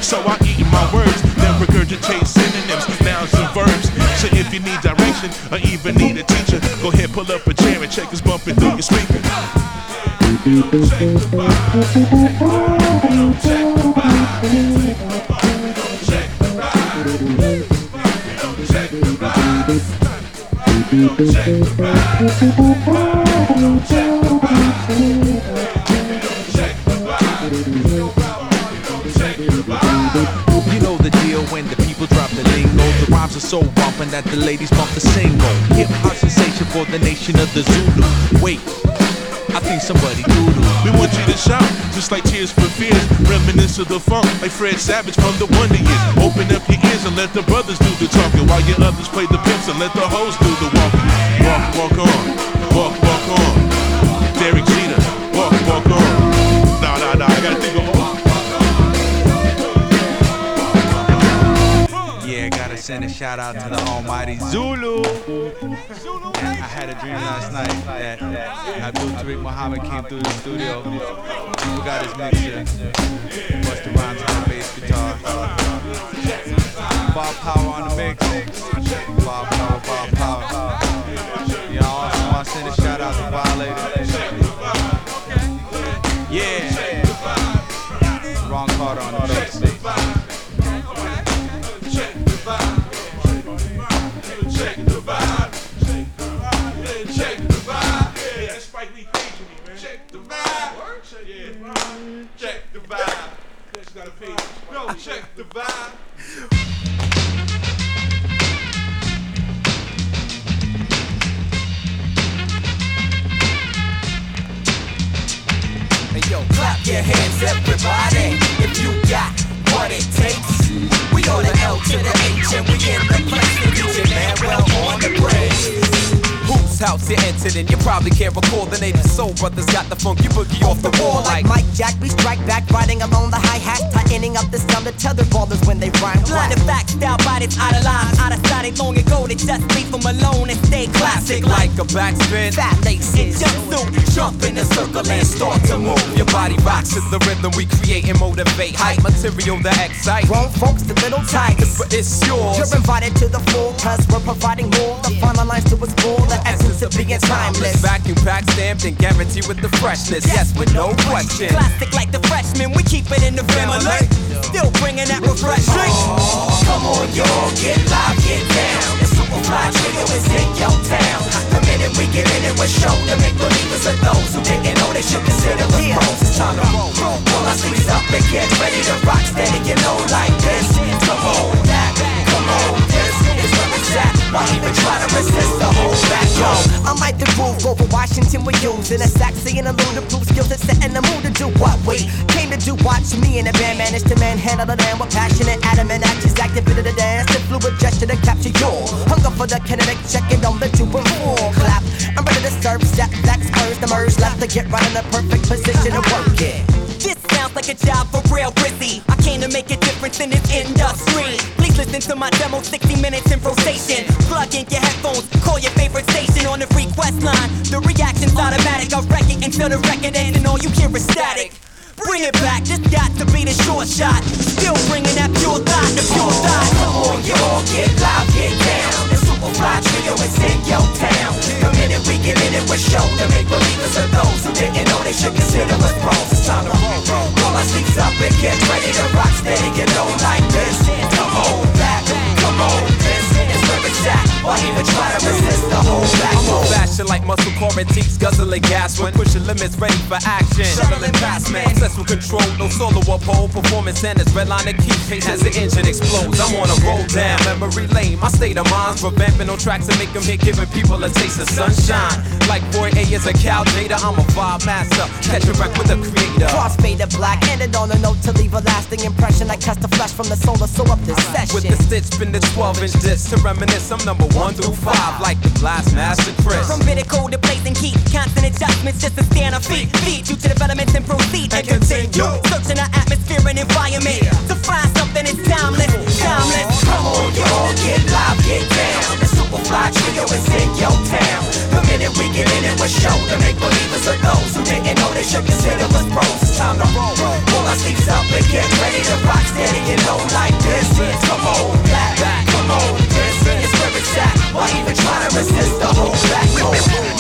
So I eat my words, then regurgitate synonyms, nouns and verbs. So if you need direction or even need a teacher, go ahead, pull up a chair and check us bumping through your speaker. You Are so bumpin' that the ladies bump the single. Hip hop sensation for the nation of the Zulu. Wait, I think somebody doodle. We want you to shout, just like Tears for Fears. Reminisce of the funk, like Fred Savage from the Wonder Years. Open up your ears and let the brothers do the talking, while your others play the pimps and let the hoes do the walking. Walk, walk on, walk, walk on. Derek Jeter, send a shout out to the almighty Zulu. I had a dream last night that Abdul Tariq Muhammad came through the studio. We got his mixer. Busta Rhymes on the bass guitar. Bob Power on the mix. Bob Power, Bob Power. Yeah, I send a shout out to Violator. Yeah. Ron Carter on the mix. Got a page. No, check the vibe. Yo, clap your hands, everybody, if you got what it takes. We on the L to the H and we in the place. And DJ Manuel on the break. Whose house you entered in? You probably can't recall the name. The Soul Brothers got the funky boogie off the wall like Mike Jack, we strike back, riding along the hi hat, tightening up the sound of tether ballers when they rhyme. Of facts, style bodies out of line, out of sight, long ago. They just leave them alone and stay classic like a backspin. Fat laces, jumpsuit, jump in a circle and start to move. Your body rocks to the rhythm we create and motivate. Hype material that excite. Grown folks, the little tigers, but it's yours. You're invited to the full, cause we're providing more. The final lines to explore the essence of being timeless. Vacuum pack stamped and guaranteed with the freshness. Yes, with no question. Classic like the freshmen, we keep it in the family. Still bringing that refreshing. Oh. Come on, y'all, get live, get down. The Superfly trio is in your town. The minute we get in it was show to make believers of those who didn't know they should consider us pros. It's time to roll. Roll our sleeves up and get ready to rock steady, you know, like this. Come on, that, come on, this Why even try to resist the whole back? Yo, I'm like the Grover Washington we use in a sexy and a proof skills that set in the mood to do what we came to do. Watch me and the band managed to manhandle the land with passion passionate adamant actions, activated the dance, the fluid gesture to capture your hunger for the kinetic. Check it on the two and four clap. I'm ready to serve step backs, curves the merge left to get right in the perfect position to work it. Like a job for real Grizzy. I came to make a difference in this industry. Please listen to my demo, 60 minutes improvisation. Plug in your headphones, call your favorite station on the request line. The reaction's automatic. I wreck it until the record ends and all you hear is static. Bring it back, this got to be the short shot. Still bringing that pure thought, the pure thought. Come on, you all get live, get down. The Superfly Trio is in your town. The minute we get in it, we're show to make believers of those who didn't know they should consider us pros. It's time to roll, roll, roll our sleeves up and get ready to rock steady, you know, like this. Come on, back, come on, this is where it's at. Why even try to resist the whole back? I'm on fashion like muscle core antiques, guzzling gas when pushing limits, ready for action. Shuttling past man, successful control, no solo uphold. Performance standards, red line to keep pace as the engine explodes. I'm on a roll down memory lane. My state of mind's revamping on tracks to make them hit, giving people a taste of sunshine. Like Roy Ayers a Cal Tjader, I'm a vibe master. Catch a wreck with the creator. Crossfaded black, ended on a note to leave a lasting impression. I cast the flesh from the to sew up this session. With the stitch, spin the 12 inch disc to reminisce. I'm number one through five, like the blast master Chris. From bitter code to blazing heat, constant adjustments just to stay on our feet. Feed you to developments and proceed and continue. Searching our atmosphere and environment to find something that's timeless, timeless. Come on, you all get live, get down. The Superfly Trio is in your town. The minute we get in it, we're show to make believers of those who didn't know they should consider us pros. It's time to roll, roll our sleeves up and get ready to rock steady, you know, like this. Come on, back, come on, at. Why even try to resist the whole back?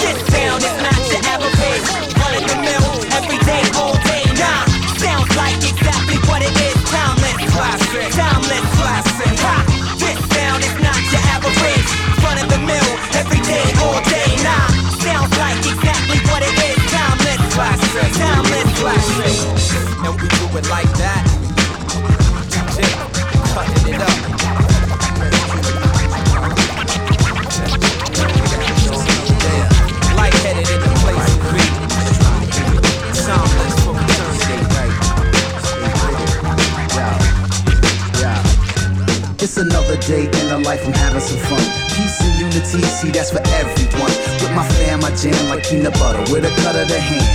This sound is not your average. Running the mill every day, all day, nah. Sounds like exactly what it is. Timeless, classic, timeless, classic. Ha! This sound is not your average. Running the mill every day, all day, nah. Sounds like exactly what it is. Timeless, classic, timeless, classic. And we do it like It's another day in the life, I'm having some fun. Peace and unity, see that's for everyone. With my fam, I jam like peanut butter with a cut of the hand.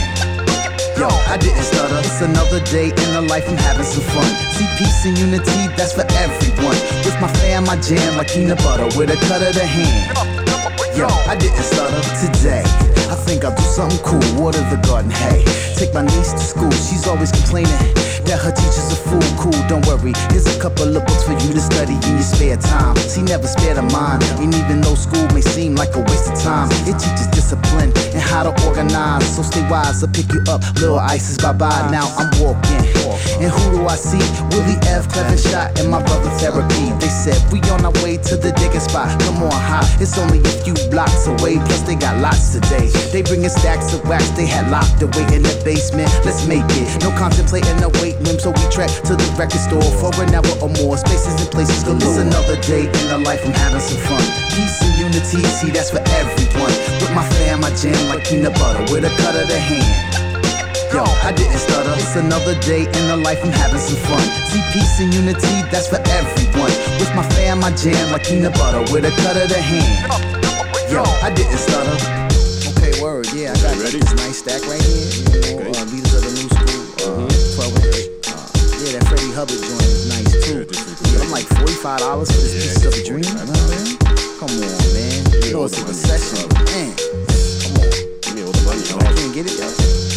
Yo, I didn't stutter. It's another day in the life, I'm having some fun. See, peace and unity, that's for everyone. With my fam, I jam like peanut butter with a cut of the hand. Yo, I didn't stutter today. I think I'll do something cool, water the garden, hey. Take my niece to school, she's always complaining that her teacher's a fool. Cool, don't worry, here's a couple of books for you to study in your spare time. She never spared a mind, and even though school may seem like a waste of time, it teaches discipline and how to organize. So stay wise, I'll pick you up. Little ice is bye bye, now I'm walking. And who do I see? Willie F. Clever shot and my brother Therapy. They said we on our way to the digging spot. Come on, high, it's only a few blocks away. Plus they got lots today. They bringing stacks of wax they had locked away in the basement. Let's make it. No contemplating the wait so we trek to the record store for an hour or more. Spaces and places galore. It's another day in the life, I'm having some fun. Peace and unity, see that's for everyone. With my fam, I jam like peanut butter with a cut of the hand. Yo, I didn't stutter. It's another day in the life, I'm having some fun. See, peace and unity, that's for everyone. With my fam, I jam like peanut butter with a cut of the hand. Yo, I didn't stutter. Okay, word, yeah, I got this nice stack right here. You know, uh, leaders of the new yeah, Hubbard joint is nice too. Yeah, I'm like $45 for this piece of a dream. You know what Come on, man. You know, it's a recession. Man, come on. Give me all the money. I can't get it, yo.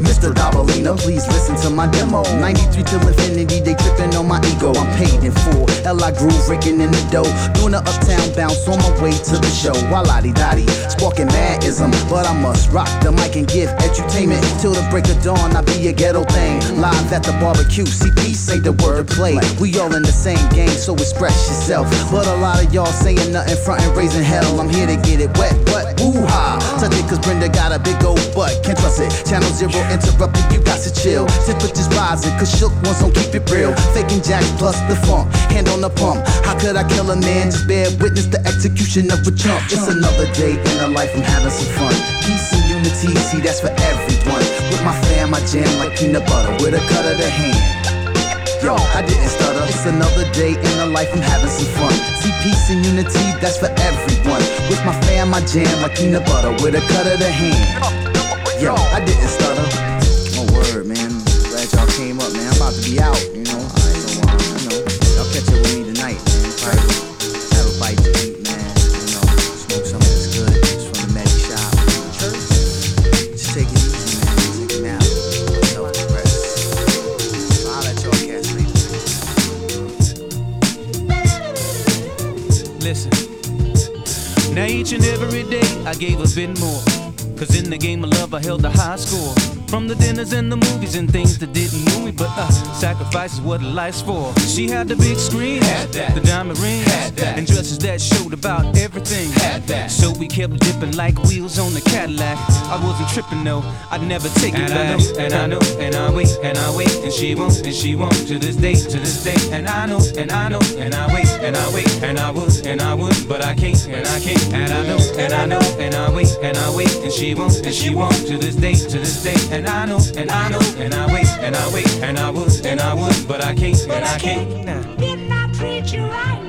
Mr. Dollar Jabalina, please listen to my demo. 93 till infinity, they tripping on my ego. I'm paid in full. L.I. groove, raking in the dough. Doing a uptown bounce on my way to the show. Waladi dotty, sparking madism. But I must rock the mic and give edutainment. Till the break of dawn, I be a ghetto thing. Live at the barbecue, CP say the word play. We all in the same game, so express yourself. But a lot of y'all saying nothing, front and raising hell. I'm here to get it wet, but woo ha. Touch it, cause Brenda got a big old butt. Can't trust it. Channel zero interrupted, you got to chill. Temperatures rising, cause shook ones don't keep it real. Faking jack plus the funk, hand on the pump. How could I kill a man? Just bear witness the execution of a chump. It's another day in the life, I'm having some fun. Peace and unity, see that's for everyone. With my fam, I jam like peanut butter with a cut of the hand. Yo, I didn't stutter. It's another day in the life, I'm having some fun. See, peace and unity, that's for everyone. With my fam, I jam like peanut butter with a cut of the hand. Yo, I didn't stutter. Oh, word, man. Glad y'all came up, man. I'm about to be out, Now each and every day I gave a bit more. Cause in the game of love I held a high score. From the dinners and the movies and things that didn't move me, but uh, sacrifice is what life's for. She had the big screen, had that. the diamond ring, had that. and dresses that showed about everything. Had that. So we kept dipping like wheels on the Cadillac. I wasn't tripping though, I'd never take it And I back. know, and I know, and I wait, and I wait, and she won't, and she won't to this day, to this day. And I know, and I know, and I wait, and I wait, and I would, and I would, but I can't, and I can't. And I know, and I know, and I wait, and I wait, and she won't, and she won't to this day, to this day. And I know, and I know, and I wait, and I wait, and I would, and I would, but I can't, and I can't. Nah. Didn't I treat you right?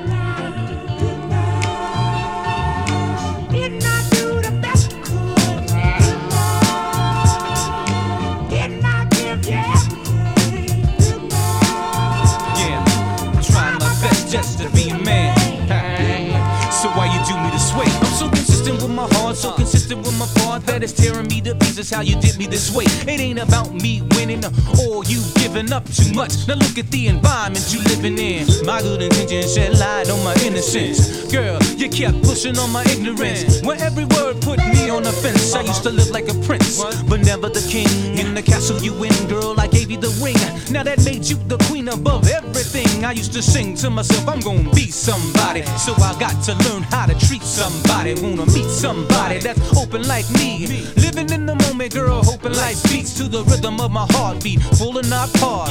That it's tearing me to pieces. How you did me this way? It ain't about me winning or you giving up too much. Now look at the environment you living in. My good intentions shed light on my innocence. Girl, you kept pushing on my ignorance. When every word put me on the fence, I used to live like a prince, but never the king. In the castle you win, girl, I gave you the ring. Now that made you the queen above everything. I used to sing to myself, I'm gonna be somebody. So I got to learn how to treat somebody. Wanna meet somebody that's open like me. Living in the moment, girl, hoping life beats to the rhythm of my heartbeat. Full and not part.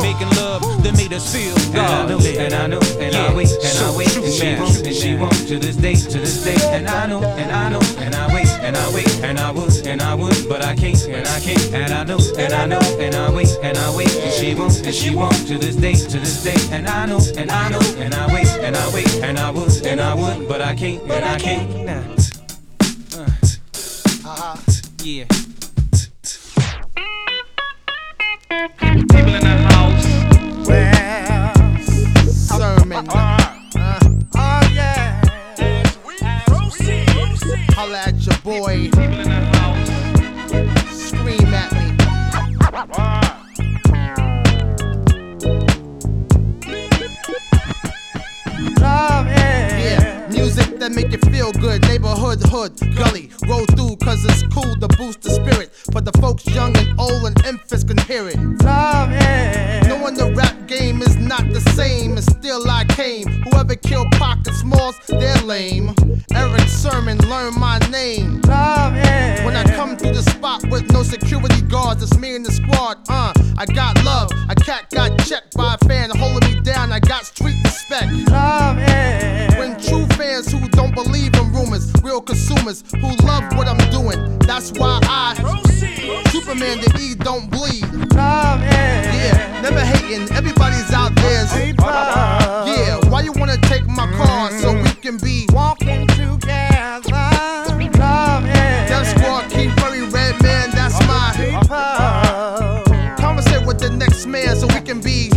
Making love that made us feel And I know, and I know, and I wait, and I wait, and she won't, and she won't to this day, to this day. And I know, and I know, and I wait, and I wait, and I would, and I would, but I can't, and I can't. And I know, and I know, and I wait, and I wait, and she won't, and she won't to this day, to this day. And I know, and I know, and I wait, and I wait, and I would, and I would, but I can't, and I can't. Nah. Uh, yeah. People in the house. Well, Sermon. Uh, oh yeah. Holla at your boy. Scream at me. That make you feel good. Neighborhood, hood, gully. Roll through cause it's cool to boost the spirit. But the folks young and old and infants can hear it. Love it. Knowing the rap game is not the same, and still I came. Whoever killed Pocket Smalls, they're lame. Erick Sermon, learn my name. Love it. When I come through the spot with no security guards, it's me and the squad. Uh, I got love. A cat got checked by a fan holding me down. I got street respect. When true fans who don't believe in rumors, real consumers who love what I'm doing. That's why I Superman the E don't bleed. Yeah, never hating. Everybody's out there. Yeah, why you wanna take my car so we can be walking together? Def Squad, Keith Murray, Redman, that's my Conversate with the next man so we can be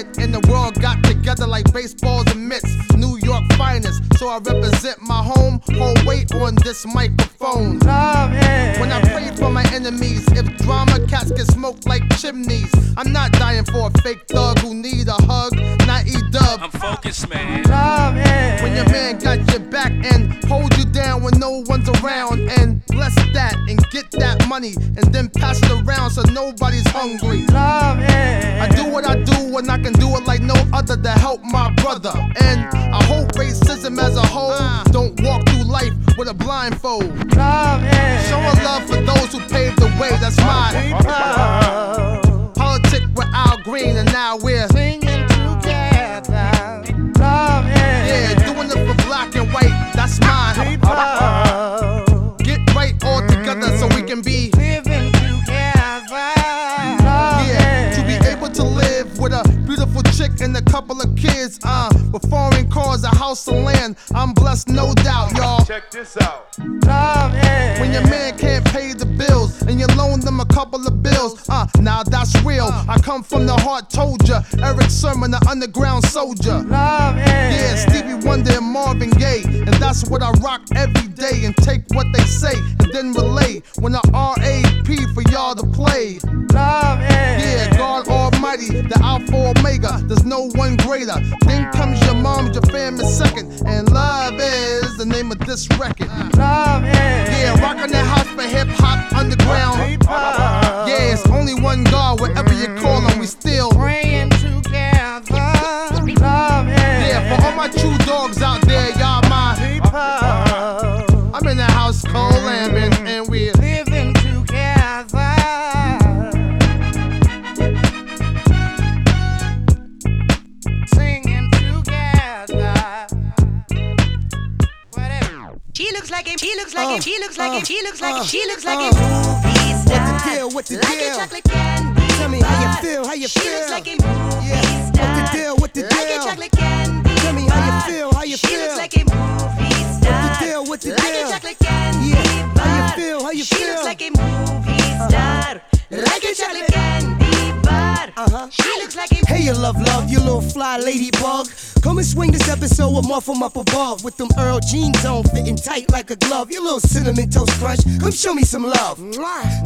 And the world got together like baseballs and mitts, New York York finest, so I represent my home. Hold weight on this microphone. When I pray for my enemies, if drama cats get smoked like chimneys, I'm not dying for a fake thug who need a hug, not E dub. I'm focused, man. When your man got your back and hold you down when no one's around, and bless that and get that money, and then pass it around so nobody's hungry. I do what I do when I can do it like no other to help my brother. And I hope racism as a whole don't walk through life with a blindfold. Showing love for those who paved the way, that's mine. Politic with Al Green, and now we're couple of kids, uh, with foreign cars, a house and land. I'm blessed, no doubt, y'all. Check this out. When your man can't pay the bills and you loan them a couple of bills, uh, now that's real. I come from the heart, told ya. Erick Sermon, the underground soldier. Love Yeah, Stevie Wonder and Marvin Gaye. And that's what I rock every day and take what they say and then relay when the RAP for y'all to play. Love Yeah, God Almighty, the Alpha Omega. There's no one greater. Then comes your mom, your family second. And love is the name of this record. Yeah, rocking the house for hip hop underground. Yeah, it's only one God, wherever you call him, we still looks like him. She looks like uh, him. She looks like him. She looks like him. She looks like him. Movie star. What the deal? What the like deal? a chocolate candy. Tell me how you feel, how you feel? she looks like a movie star. What the deal? What the like deal? a chocolate candy. Tell me how you feel, how you feel? she looks like a movie star. What the deal? What the like deal? a chocolate candy. Yeah. How you feel? How you feel? she looks like a movie star. Like a chocolate candy bar. Uh-huh. She looks like a Hey, you love, love, you little fly ladybug. Come and swing this episode with from up above. With them Earl jeans on, fitting tight like a glove. You little cinnamon toast crunch. Come show me some love.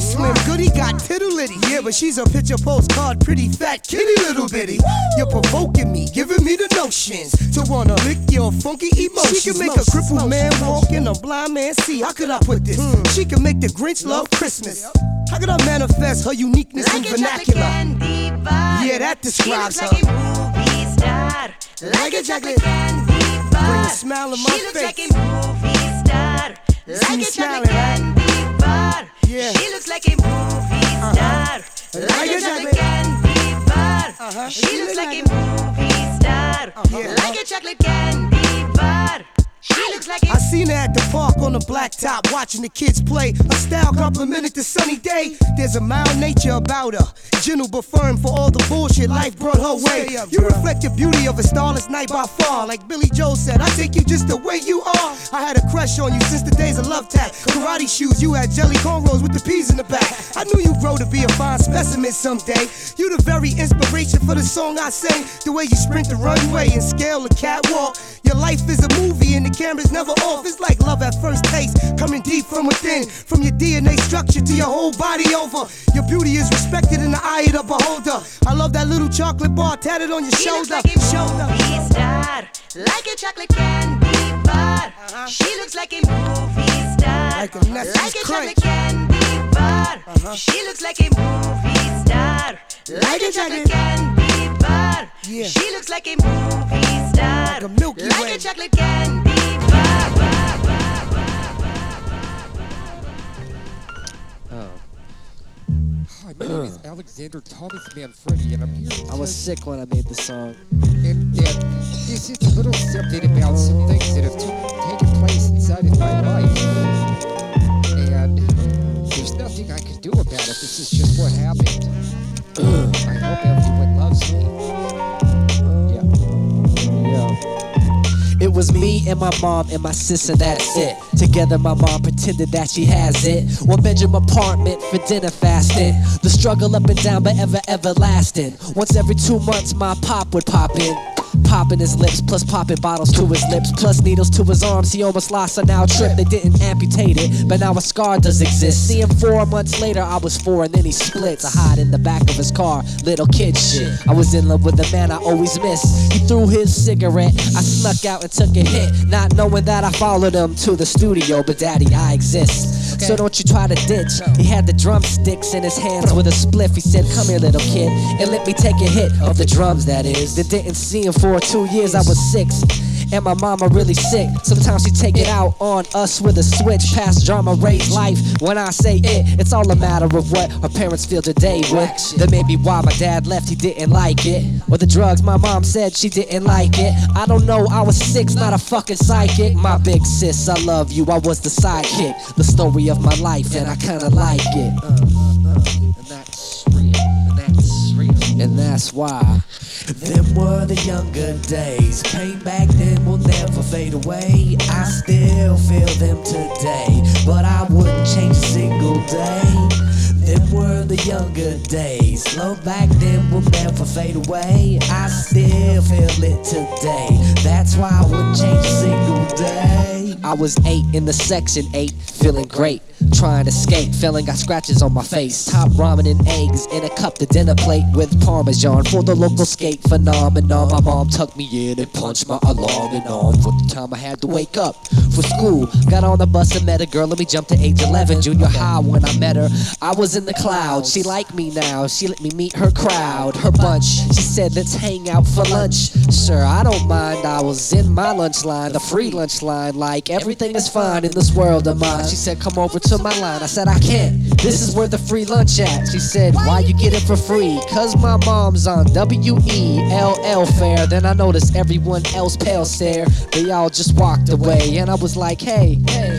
Slim Goody got tittle litty. Yeah, but she's a picture postcard, pretty fat kitty little bitty. You're provoking me, giving me the notions to wanna lick your funky emotions. She can make a crippled man walk and a blind man see. How could I put this? She can make the Grinch love Christmas. How could I manifest her uniqueness in like a vernacular? Yeah, that describes her. like a movie star. Like a chocolate candy bar. Bring a smile to my She looks face. like a movie star. Like a chocolate candy bar. Yeah. She looks like a movie star. Like a chocolate candy bar. Uh-huh. She looks like a movie star. Like a chocolate candy bar. She looks like I seen her at the park on the blacktop watching the kids play. A style complimented the sunny day. There's a mild nature about her. Gentle but firm for all the bullshit life brought her way. You reflect the beauty of a starless night by far. Like Billy Joel said, I take you just the way you are. I had a crush on you since the days of love tap. Karate shoes, you had jelly cornrows with the peas in the back. I knew you'd grow to be a fine specimen someday. You the very inspiration for the song I sang. The way you sprint the runway and scale the catwalk. Your life is a movie and the camera's never off. It's like love at first taste, coming deep from within. From your DNA structure to your whole body over. Your beauty is respected in the eye of the beholder. I love that little chocolate bar tatted on your looks shoulder. like a shoulder. movie star, like a chocolate candy bar. Uh-huh. She looks like a movie star, Like a like a chocolate candy bar. She looks like a movie star, like a chocolate candy bar. Yeah. She looks like a movie star, Like a Milky like Way. a chocolate candy bar. bar, bar, Oh. Hi, my name is Alexander Thomas Manfredi, and I'm here. I was tell- sick when I made the song. And, and this is a little something about some things that have t- taken place inside of my life. There's nothing I can do about it. This is just what happened. I hope everyone loves me. Yeah. Yeah. It was me and my mom and my sister, that's it. Together, my mom pretended that she has it. One bedroom apartment for dinner fasting. The struggle up and down, but ever, everlasting. Once every two months, my pop would pop in. Popping his lips, plus popping bottles to his lips, plus needles to his arms. He almost lost a now trip. They didn't amputate it, but now a scar does exist. See him four months later, I was four, and then he splits. I hide in the back of his car, little kid shit. I was in love with the man I always miss. He threw his cigarette, I snuck out and took a hit, not knowing that I followed him to the studio. But daddy, I exist. So don't you try to ditch. He had the drumsticks in his hands with a spliff. He said, Come here, little kid, and let me take a hit of the drums, that is. They didn't see him for two years, I was six. And my mama really sick. Sometimes she take it out on us with a switch. Past drama, raised life. When I say it, it's all a matter of what her parents feel today with. That may be why my dad left, he didn't like it. Or the drugs, my mom said she didn't like it. I don't know, I was six, not a fucking psychic. My big sis, I love you, I was the sidekick. The story of my life, and I kinda like it. Uh, uh, uh. And that's why. Them were the younger days. Pain back then will never fade away. I still feel them today, but I wouldn't change a single day. Them were the younger days. Love back then will never fade away. I still feel it today. That's why I wouldn't change a single day. I was eight in the section eight, feeling great. Trying to skate, feeling got scratches on my face. Top ramen and eggs in a cup to dinner plate with parmesan for the local skate phenomenon. My mom tucked me in and punched my alarm and on for the time I had to wake up for school. Got on the bus and met a girl. Let me jump to age 11, junior high when I met her. I was in the clouds. She liked me now. She let me meet her crowd, her bunch. She said, let's hang out for lunch. Sure, I don't mind. I was in my lunch line, the free lunch line. Like everything is fine in this world of mine. She said, come over to my line. I said, I can't. This is where the free lunch at. She said, why you get it for free? Cause my mom's on W-E-L-L fare. Then I noticed everyone else pale stare. They all just walked away. And I was like, hey, hey,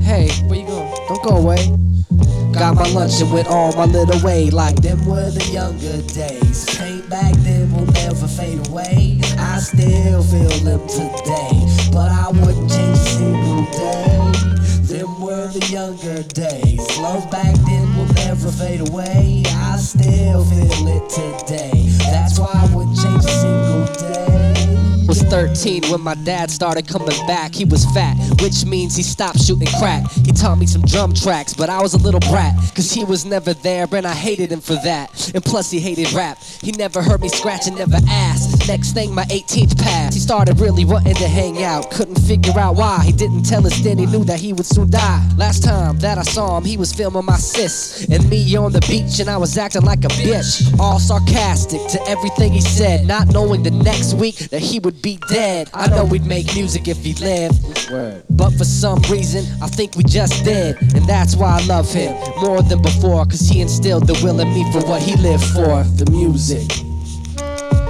hey, where you going? Don't go away. Got my lunch and went on my little way like them were the younger days. Pain back then will never fade away. I still feel them today, but I wouldn't change a single day. Them were the younger days. Love back then will never fade away. I still feel it today. That's why I wouldn't change a single day. Was 13 when my dad started coming back. He was fat, which means he stopped shooting crack. He taught me some drum tracks, but I was a little brat. Cause he was never there, and I hated him for that. And plus, he hated rap. He never heard me scratch and never asked. Next thing, my 18th passed. He started really wanting to hang out. Couldn't figure out why. He didn't tell us then he knew that he would soon die. Last time that I saw him, he was filming my sis and me on the beach, and I was acting like a bitch. All sarcastic to everything he said, not knowing the next week that he would be dead. I know we'd make music if he lived. But for some reason, I think we just did. And that's why I love him more than before. Cause he instilled the will in me for what he lived for the music.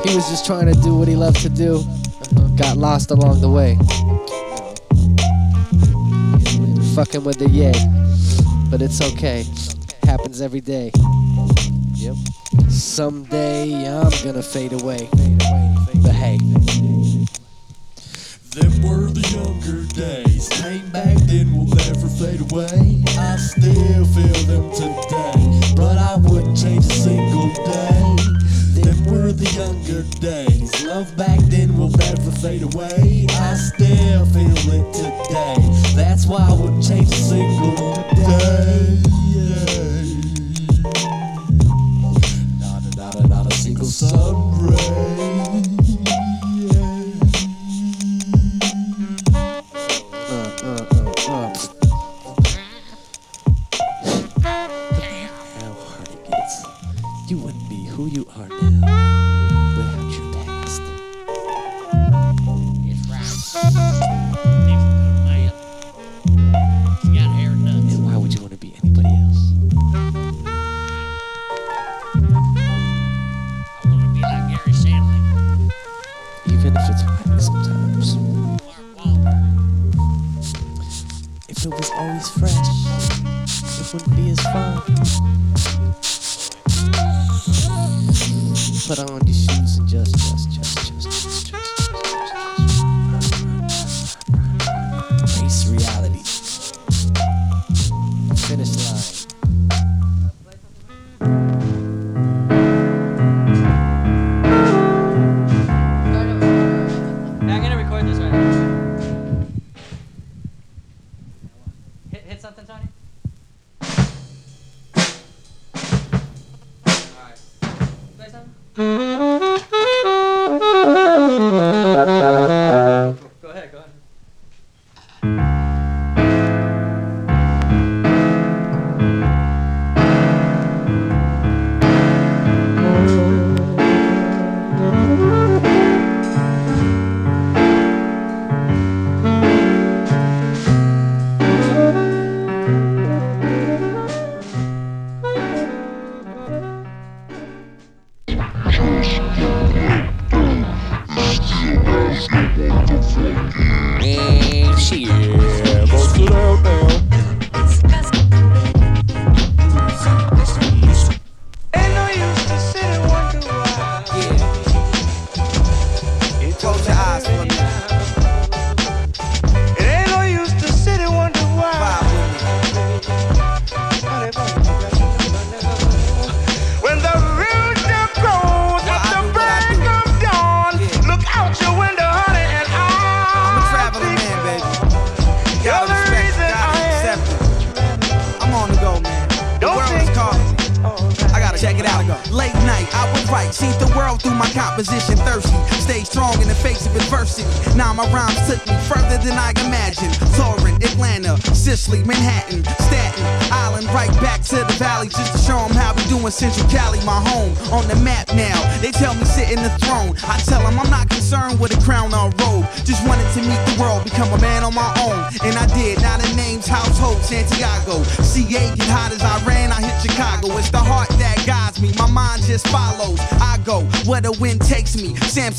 He was just trying to do what he loved to do. Got lost along the way. Fucking with the yay. But it's okay. Happens every day. Yep. Someday I'm gonna fade away. But hey. Them were the younger days. Pain back then will never fade away. I still feel them today, but I wouldn't change a single day. Them were the younger days. Love back then will never fade away. I still feel it today. That's why I wouldn't change a single day. Not a, not a, not a single sun ray. Wouldn't be as fun. Put on your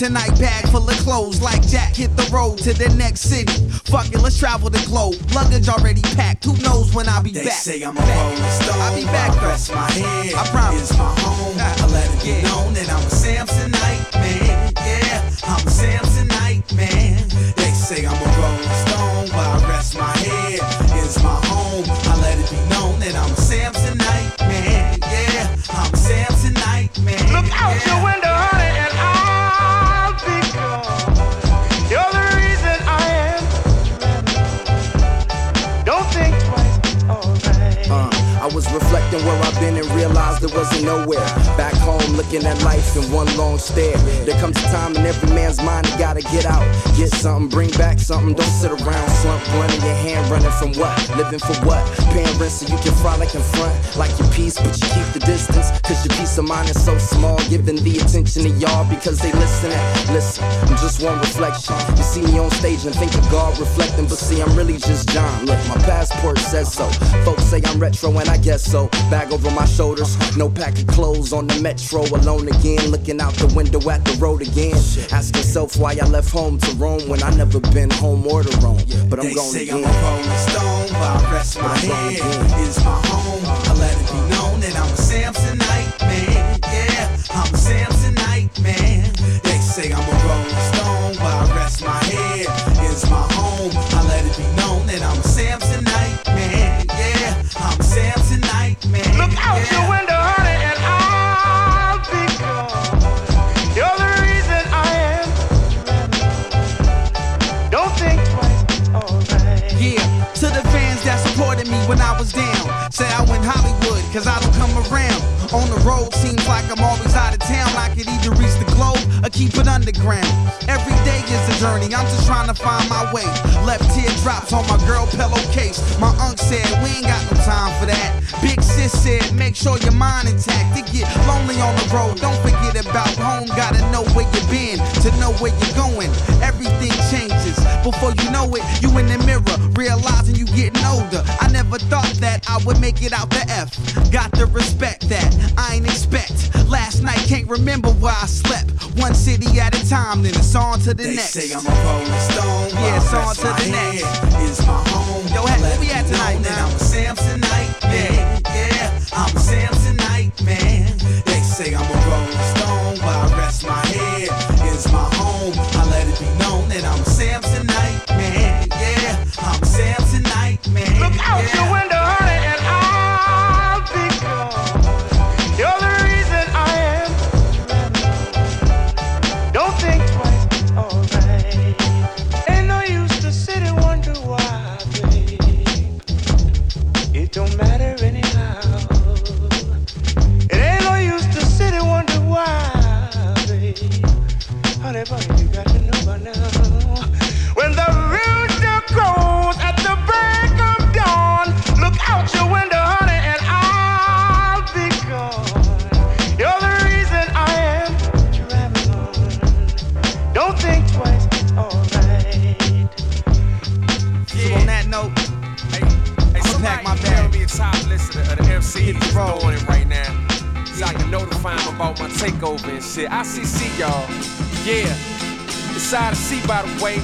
Samsonite bag full of clothes, like Jack hit the road to the next city. Fuck it, let's travel the globe. Luggage already packed. Who knows when I'll be They back? say I'm a rolling stone. I'll be back. I rest my head. I promise. It's my home. Ah. I let it be known one long stare. There comes a time in every man's mind you gotta get out, get something, bring back something. Don't sit around slump, in your hand, running from what? Living for what? Paying rent so you can frolic in front, like your peace, but you keep the distance. Cause your peace of mind is so small, giving the attention to y'all because they listen. Listen, I'm just one reflection. You see me on stage and think of God reflecting, but see, I'm really just John. Look, my passport says so. Folks say I'm retro, and I guess so. Bag over my shoulders, no pack of clothes on the metro. Alone again, looking out the window at the road again. Ask yourself why I left home to roam when I never been home or to roam. But I'm they going say again. I'm a rolling stone, but I rest my head. It's my home. Cause I don't come around. On the road, seems like I'm always out of town. I could either reach keep it underground. Every day is a journey, I'm just trying to find my way. Left teardrops on my girl pillowcase. My unc said, We ain't got no time for that. Big sis said, Make sure your mind intact. It get lonely on the road, don't forget about home. Gotta know where you been to know where you're going. Everything changes. Before you know it, you in the mirror, realizing you getting older. I never thought that I would make it out the F. Got to respect that, I ain't expect. Last night, can't remember where I slept. One city at a time, then it's on to the They next. say I'm a rolling stone. Yeah, it's on to the next. It's my home. Yo, hey, where we at tonight, man? I'm a Samsonite man. Yeah, I'm a Samsonite man. They say I'm a ICC, y'all. Yeah. It's C, by the way.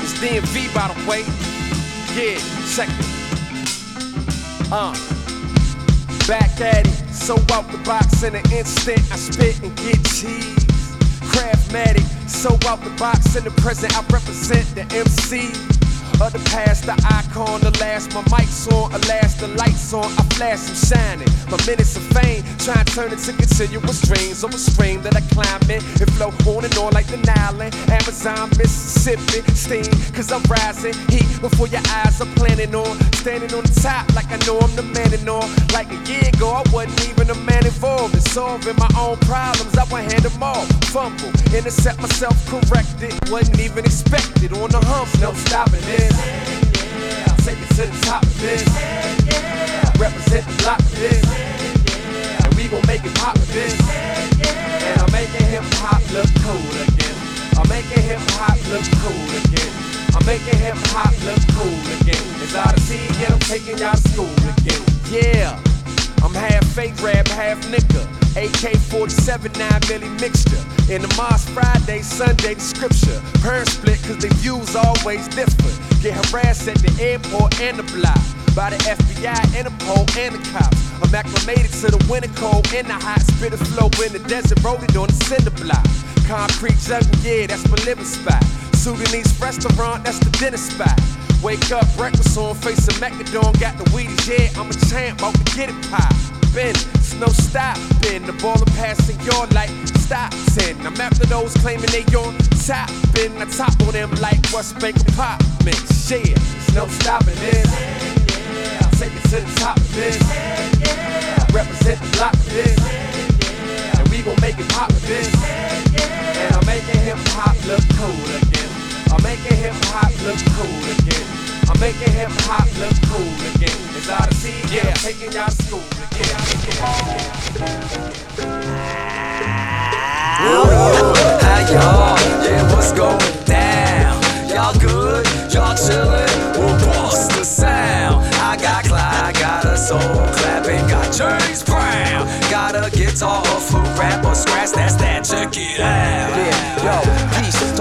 It's DMV, by the way. Yeah, check it. Uh. Back at it, so out the box in an instant. I spit and get cheese. Craftmatic, so out the box in the present. I represent the MC of the past, the icon, the last. My mic's on, alas, the lights on. I flash and shining. My minutes of fame, try and turn into continuous dreams of a stream that I climb in and flow on and on like the Nile, Amazon, Mississippi, steam. Cause I'm rising, heat before your eyes are planning on. Standing on the top like I know I'm the man and all. Like a year ago, oh, I wasn't even a man involved in solving my own problems. I would hand them all. Fumble, intercept myself, corrected. Wasn't even expected on the hump, no stopping this. Take it to the top of this. Represent the block of this. And we gon' make it pop with this. And I'm making hip hop look cool again. I'm making hip hop look cool again. I'm making hip hop look cool again. It's Odyssey, and I'm taking y'all to school again. Yeah, I'm half fake rap, half nigga. AK 47, 9 milli mixture. In the mosque Friday, Sunday, the scripture. Parents split cause they views always different. Get harassed at the airport and the block. By the FBI, and the Interpol, and the cops. I'm acclimated to the winter cold and the hot spitter flow in the desert, rolled on the cinder block. Concrete jungle, yeah, that's my living spot. Sudanese restaurant, that's the dinner spot. Wake up, breakfast on, face of Macadon, got the Wheaties, yeah, I'm a champ, out to get it pop. Been, it's no stopping. The ball is passing your like stop 10. I'm after those claiming they on top. Been I top on them like what's make a pop mix. Yeah, it's no stopping this. Take it to the top of this. Represent the block of this. And we gon' make it pop with this. And I'm making hip hop look cool again. I'm making hip hop look cool again. I'm making hip hop look cool again. It's Odyssey, yeah, I'm taking y'all school again. Whoa, How y'all? Yeah, what's going down? Y'all good? Y'all chillin'? We'll bust the sound. I got Clyde, got a soul clapping, got James Brown, got a guitar, a foot rapper, scratch that's that. Check it out. Yeah,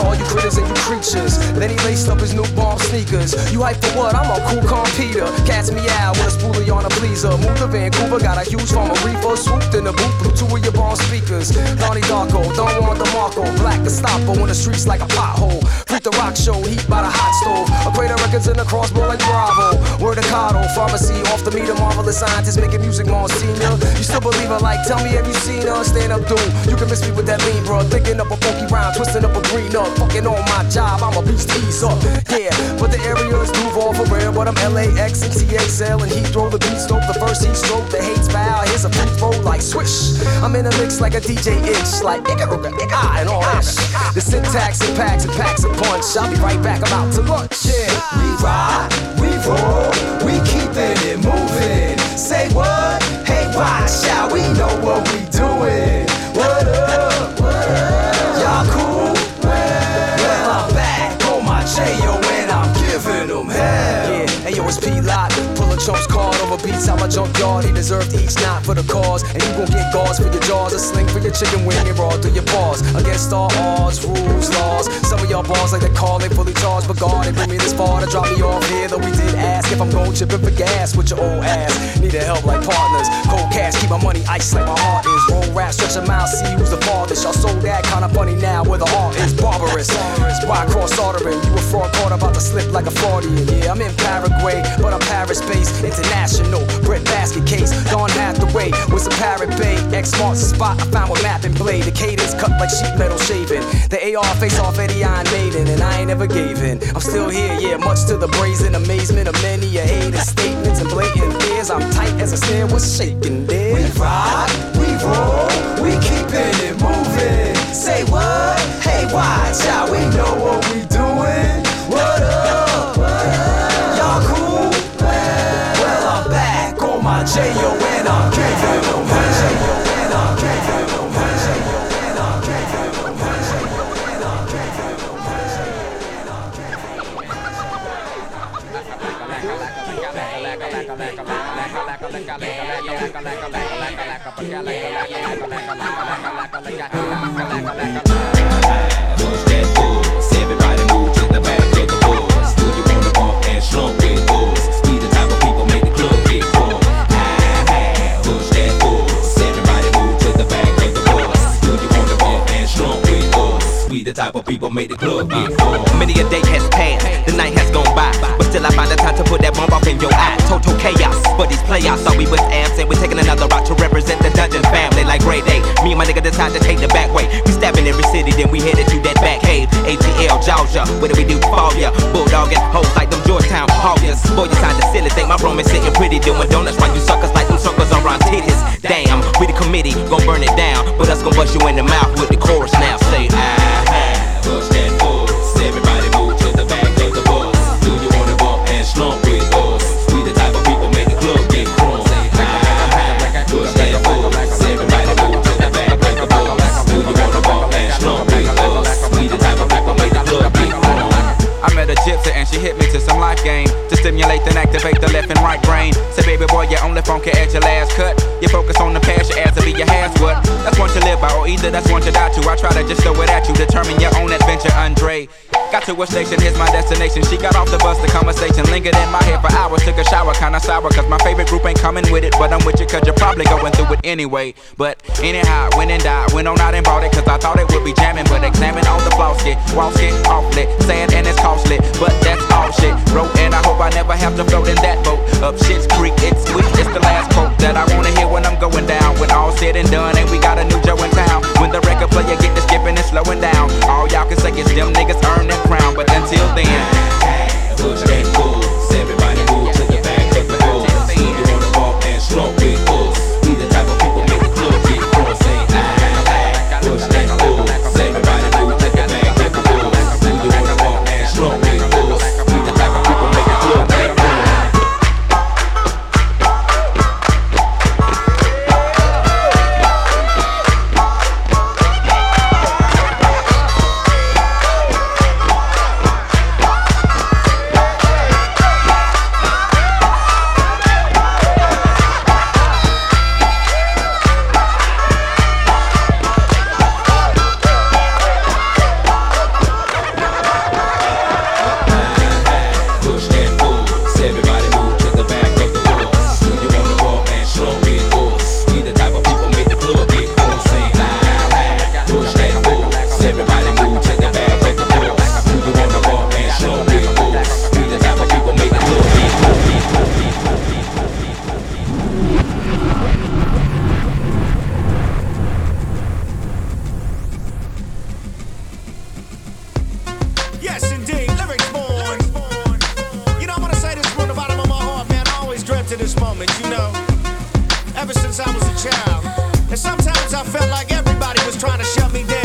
all you critters and you creatures. Then he laced up his new bomb sneakers. You hype for what? I'm a cool competer. Cats me out with a spoolie on a pleaser. Moved to Vancouver, got a huge farm of reefer. Swooped in the booth, blew two of your bomb speakers. Donnie Darko, don't want the Marco. Black Gestapo in the streets like a pothole. Freak the rock show, heat by the hot stove. A of records in the crossbow like Bravo. Word of Cotto, pharmacy, off the meter, marvelous scientist making music more senior. You still believe her? Like, tell me, have you seen her? Stand up, dude. You can miss me with that lean, bro. Thinking up a funky rhyme, twisting up a green up. Fucking on my job, I'm a beast, ease up. Yeah, but the areas move all for real. But I'm LAX and TXL and he throw the beat stroke. The first heat stroke, the hates bow. Here's a free throw like swish. I'm in a mix like a DJ itch, like Ikaruga, Ika, and all that. shit. The syntax and packs and packs a punch. I'll be right back, I'm out to lunch. Yeah, we ride, we roll, we keeping it moving. Say what? Hey, watch out, we know what we beats out my junkyard. He deserved each knot for the cause. And you gon' get gauze for your jaws, a sling for your chicken wing, and raw through your paws. Against all odds, rules, laws. Some of y'all balls like they call it fully charged, but God, they bring me this far to drop me off here. Though we did ask if I'm gon' chip in for gas with your old ass. Need a help like partners. Cold cash, keep my money ice like my heart is. Roll rap, stretch a mile, see who's the farthest. Y'all sold that kinda funny now where the heart is barbarous. Why cross ordering? You a fraud caught about to slip like a Freudian. Yeah, I'm in Paraguay, but I'm Paris based. International, bread basket case. Don Hathaway with some Parrot Bay. X marks the spot I found with map blade. The cadence cut like sheet metal shaving. The AR face off Eddie Iron Maiden, and I ain't never gave in. I'm still here, yeah, much to the brazen amazement of many a hated statements and blatant fears. I'm tight as a snare was shaking there. We ride, we roll, we keeping it moving. Say what? Hey, watch out, we know what we Everybody move to the back of the bus. Do you wanna bump and slump type of people make the club get full. Many a day has passed, the night has gone by, but still I find the time to put that bomb off in your eye. Total chaos, but these playoffs thought we was absent. We taking another route to represent the dungeon family like grade Day. Me and my nigga decide to take the back way. We stabbing every city, then we headed to that back cave. ATL, Georgia, what do we do for ya? Bulldogging hoes like them Georgetown Hoyas. Boy, you sound silly, think my room is sitting pretty, doing donuts while you suckers like them suckers around titties. Damn, we the committee, gon' burn it down, but us gon' bust you in the mouth with the chorus now. Say ah. Life game to stimulate and activate the left and right brain. Say, baby boy, you only funky at your last cut. You focus on the past, your ass will be your has what? That's one to live by, or either that's one to die to. I try to just throw it at you, determine your own adventure, Andre. Got to a station, here's my destination. She got off the bus, the conversation lingered in my head for hours. Took a shower, kinda sour, cause my favorite group ain't coming with it. But I'm with you, cause you're probably going through it anyway. But anyhow, went and died, went on out and bought it, cause I thought it would be jamming. But examine all the flaws, get walls, get walsky, awfully, sad and it's costly. But that's all shit. Wrote, and I hope I never have to float in that boat. Up shit's creek, it's sweet, it's the last quote that I wanna hear when I'm going down. When all said and done, and we got a new Joe in town. When the record player get to skipping and slowing down, all y'all can say is them niggas earn their crown. But until then, Push that buzz. Everybody move to the back of the bus. You wanna bump and slump with us? Trying to shut me down,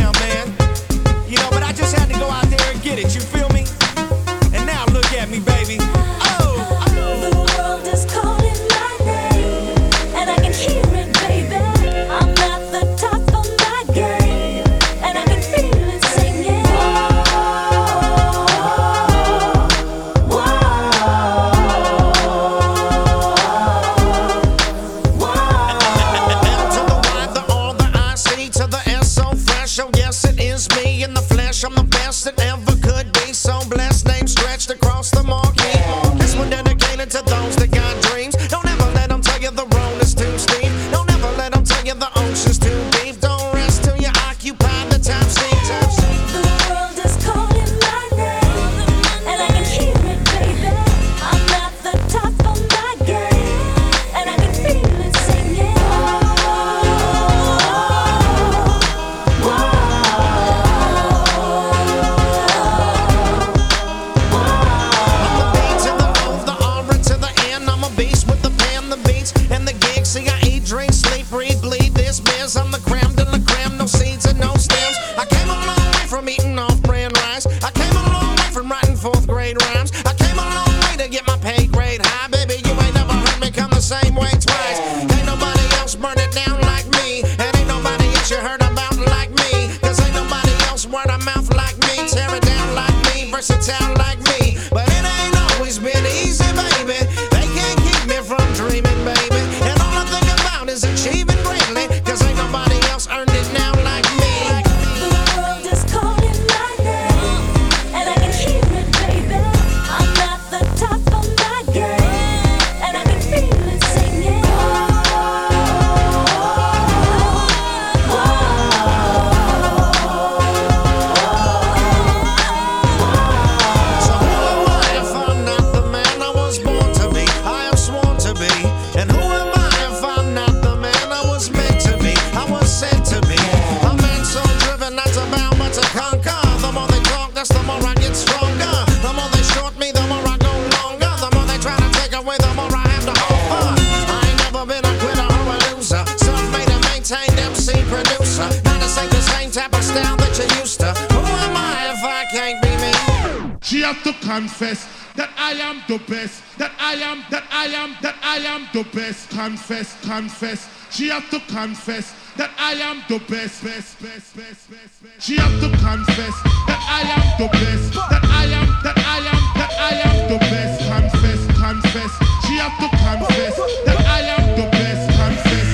confess that I am the best, best, best, best, best, best. She have to confess that I am the best. That I am, that I am, that I am the best. Confess, confess. She have to confess that I am the best. Confess.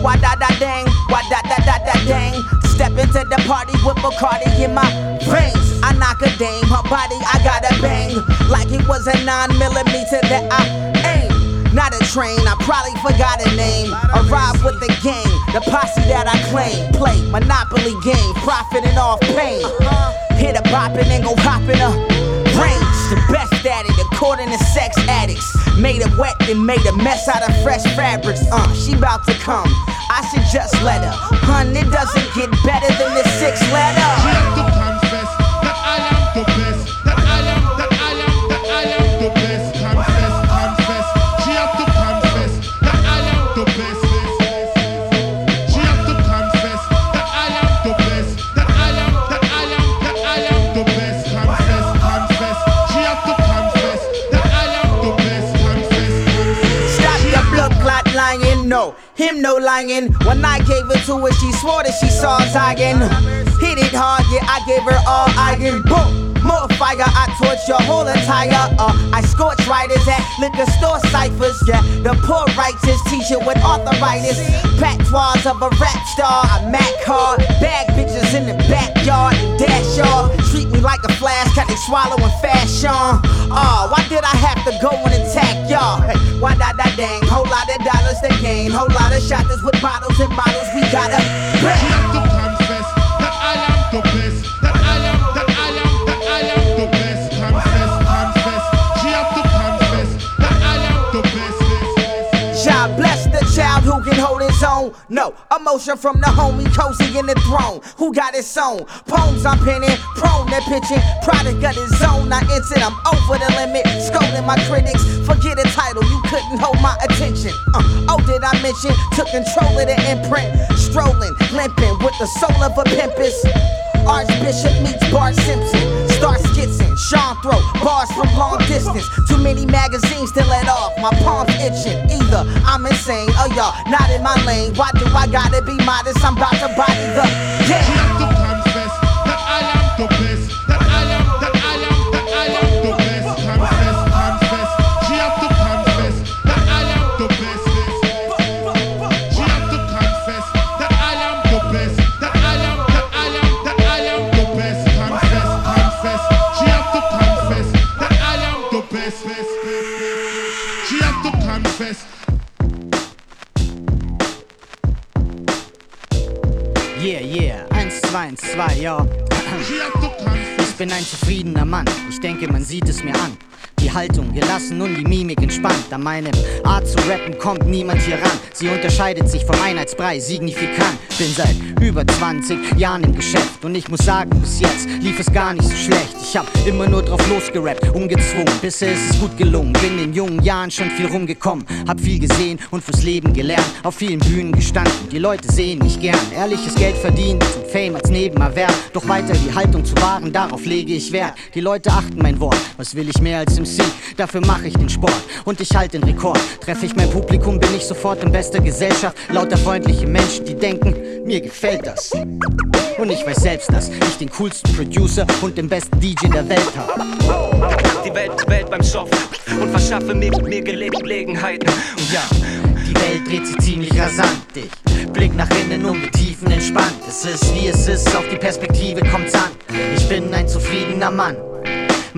Why da da dang, why da da da da dang. Step into the party with Bacardi in my veins. I knock a dame, her body I gotta bang like it was a nine millimeter that I aim. Not a train, I probably forgot a name. Arrive with the gang, the posse that I claim. Play Monopoly game, profiting off pain. Hit a boppin' and go hoppin' up range. The best at it, according to sex addicts. Made it wet and made a mess out of fresh fabrics. Uh, she bout to come. I should just let her. Hun, it doesn't get better than the six letter. Him no lying. When I gave it to her, she swore that she saw Zion. Hit it hard, yeah, I gave her all iron. Boom. More fire, I torch your whole entire uh I scorch writers at liquor store ciphers, yeah. The poor righteous teacher with arthritis. Patois of a rap star, I mac hard Bag bitches in the backyard and dash off Treat me like a flash, got they swallowing fashion. Oh, why did I have to go and attack y'all? Hey, why da da dang, whole lot of dollars to gain. Whole lot of shotters with bottles and models, we gotta She can hold his own. No emotion from the homie cozy in the throne. Who got his own poems I'm penning, prone to pitching. Product of his own. I entered, I'm over the limit. Scolding my critics. Forget a title, you couldn't hold my attention. Uh, oh, did I mention? Took control of the imprint. Strolling, limping with the soul of a pimpus. Archbishop meets Bart Simpson. Start skitzing, Sean throw bars from long distance. Too many magazines to let off. My palms itching. Either I'm insane or y'all not in my lane. Why do I gotta be modest? I'm about to body the She 112, ja. Ich bin ein zufriedener Mann, ich denke, man sieht es mir an. Die Haltung gelassen und die Mimik entspannt. An meinem Art zu rappen kommt niemand hier ran. Sie unterscheidet sich vom Einheitsbrei signifikant. Bin seit über 20 Jahren im Geschäft und ich muss sagen, bis jetzt lief es gar nicht so schlecht. Ich hab immer nur drauf losgerappt, ungezwungen. Bisher ist es gut gelungen, bin in jungen Jahren schon viel rumgekommen. Hab viel gesehen und fürs Leben gelernt, auf vielen Bühnen gestanden. Die Leute sehen mich gern, ehrliches Geld verdient und Fame als Nebenerwerb. Doch weiter die Haltung zu wahren, darauf lege ich Wert. Die Leute achten mein Wort, was will ich mehr als MC? Dafür mache ich den Sport und ich halte den Rekord. Treffe ich mein Publikum, bin ich sofort in bester Gesellschaft. Lauter freundliche Menschen, die denken, mir gefällt das. Und ich weiß selbst, dass ich den coolsten Producer und den besten DJ der Welt habe. Die Welt, Welt beim Stoff und verschaffe mir, mir Gele Gelegenheiten. Und ja, die Welt dreht sich ziemlich rasant. Ich blick nach innen und mit Tiefen entspannt. Es ist wie es ist, auf die Perspektive kommt's an. Ich bin ein zufriedener Mann.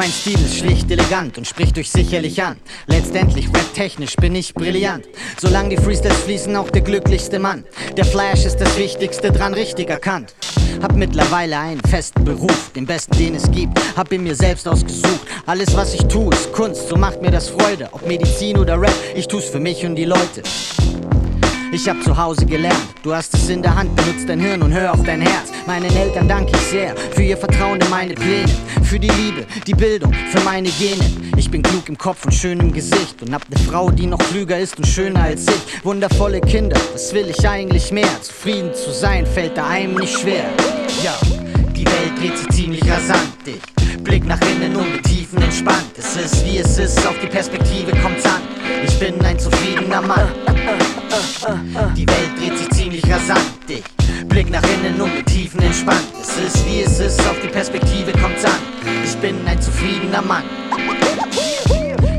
Mein Stil ist schlicht elegant und spricht euch sicherlich an. Letztendlich rap-technisch bin ich brillant. Solange die Freestyles fließen, auch der glücklichste Mann. Der Flash ist das Wichtigste dran, richtig erkannt. Hab mittlerweile einen festen Beruf, den besten, den es gibt. Hab ihn mir selbst ausgesucht. Alles, was ich tue, ist Kunst, so macht mir das Freude. Ob Medizin oder Rap, ich tu's für mich und die Leute. Ich hab zu Hause gelernt, du hast es in der Hand, benutzt dein Hirn und hör auf dein Herz. Meinen Eltern danke ich sehr für ihr Vertrauen in meine Pläne, für die Liebe, die Bildung, für meine Gene. Ich bin klug im Kopf und schön im Gesicht und hab ne Frau, die noch klüger ist und schöner als ich. Wundervolle Kinder, was will ich eigentlich mehr? Zufrieden zu sein fällt da einem nicht schwer. Ja. Die Welt dreht sich ziemlich rasant. Ich blick nach innen und mit Tiefen entspannt. Es ist wie es ist, auf die Perspektive kommt's an. Ich bin ein zufriedener Mann. Die Welt dreht sich ziemlich rasant. Ich blick nach innen und mit Tiefen entspannt. Es ist wie es ist, auf die Perspektive kommt's an. Ich bin ein zufriedener Mann.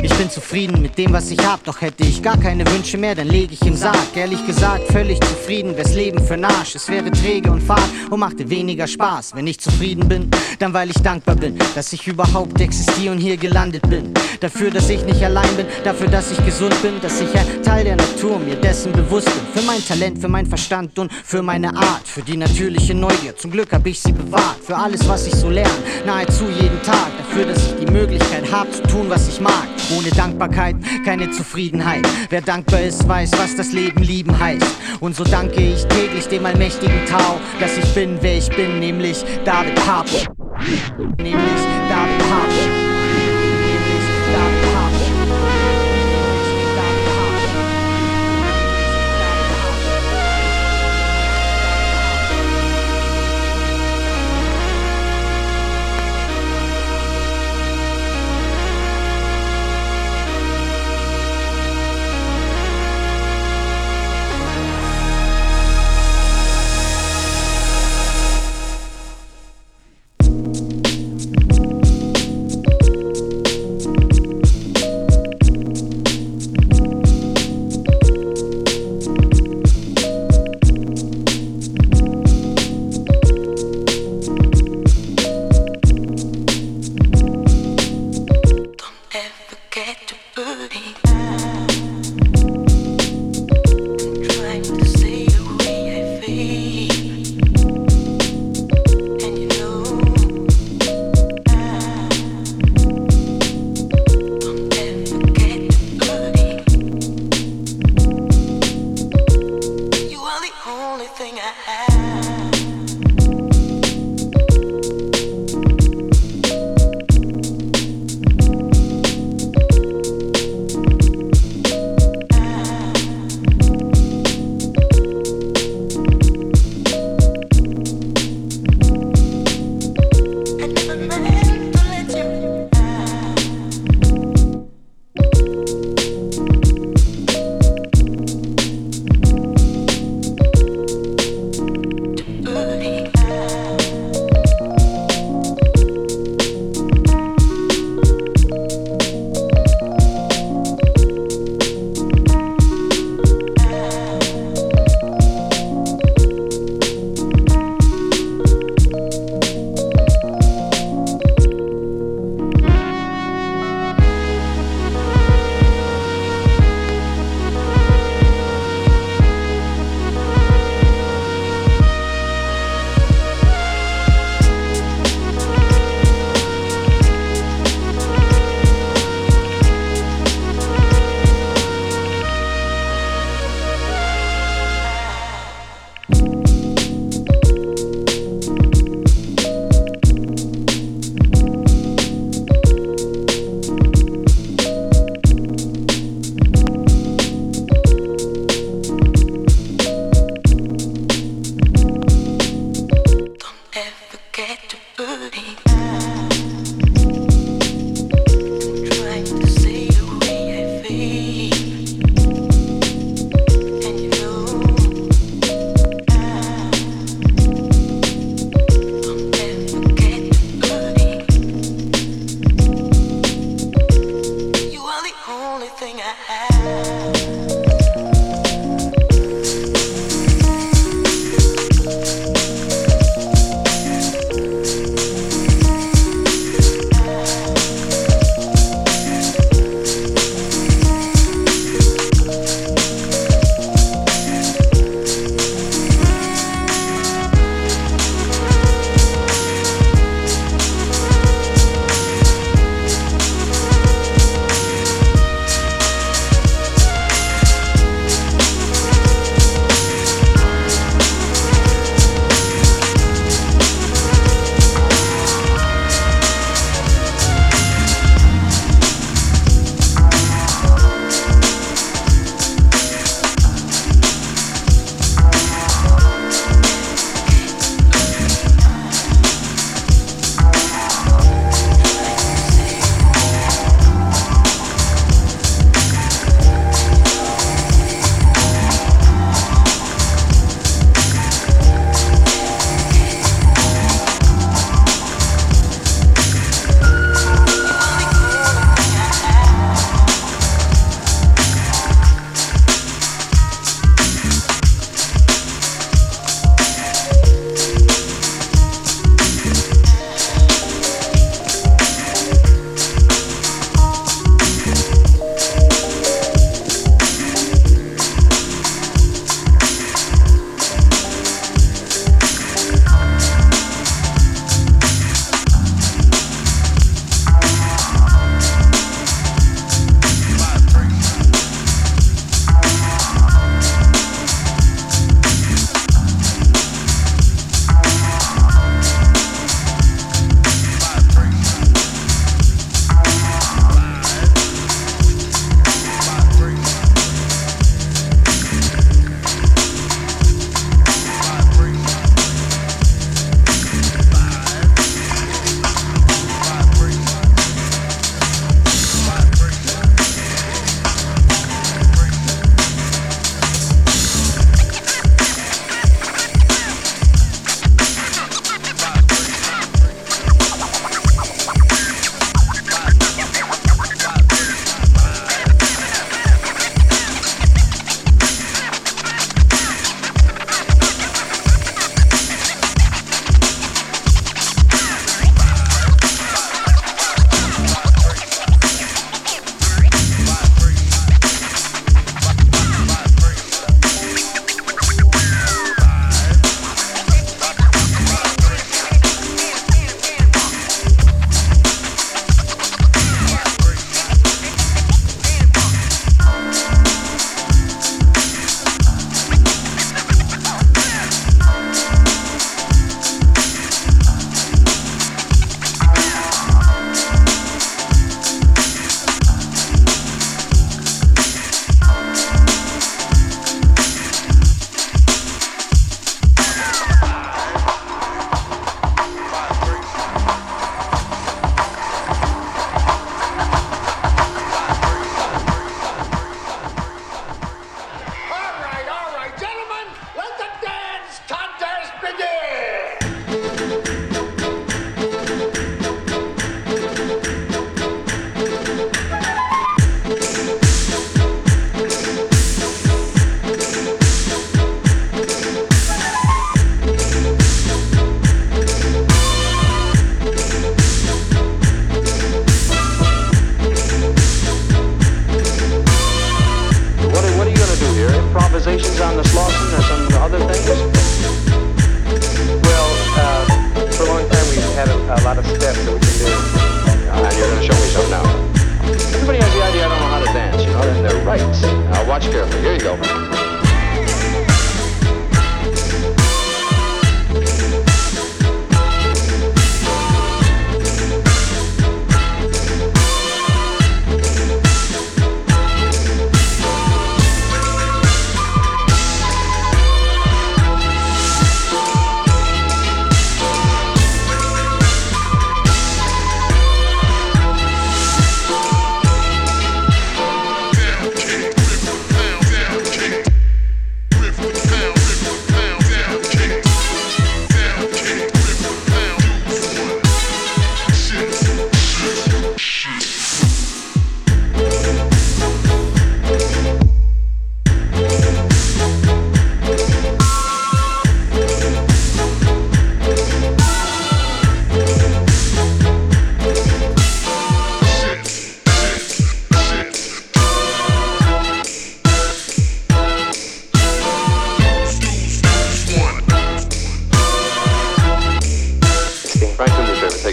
Ich bin zufrieden mit dem, was ich hab, doch hätte ich gar keine Wünsche mehr, dann leg ich im Sarg. Ehrlich gesagt, völlig zufrieden, wär's Leben für Arsch. Es wäre träge und fad und machte weniger Spaß. Wenn ich zufrieden bin, dann weil ich dankbar bin, dass ich überhaupt existiere und hier gelandet bin. Dafür, dass ich nicht allein bin, dafür, dass ich gesund bin, dass ich ein Teil der Natur mir dessen bewusst bin. Für mein Talent, für mein Verstand und für meine Art, für die natürliche Neugier. Zum Glück hab ich sie bewahrt, für alles, was ich so lerne, nahezu jeden Tag. Dafür, dass ich die Möglichkeit hab zu tun, was ich mag. Ohne Dankbarkeit keine Zufriedenheit. Wer dankbar ist, weiß, was das Leben lieben heißt. Und so danke ich täglich dem allmächtigen Tau, dass ich bin, wer ich bin, nämlich David Harpo. Nämlich David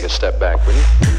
a step back, will you?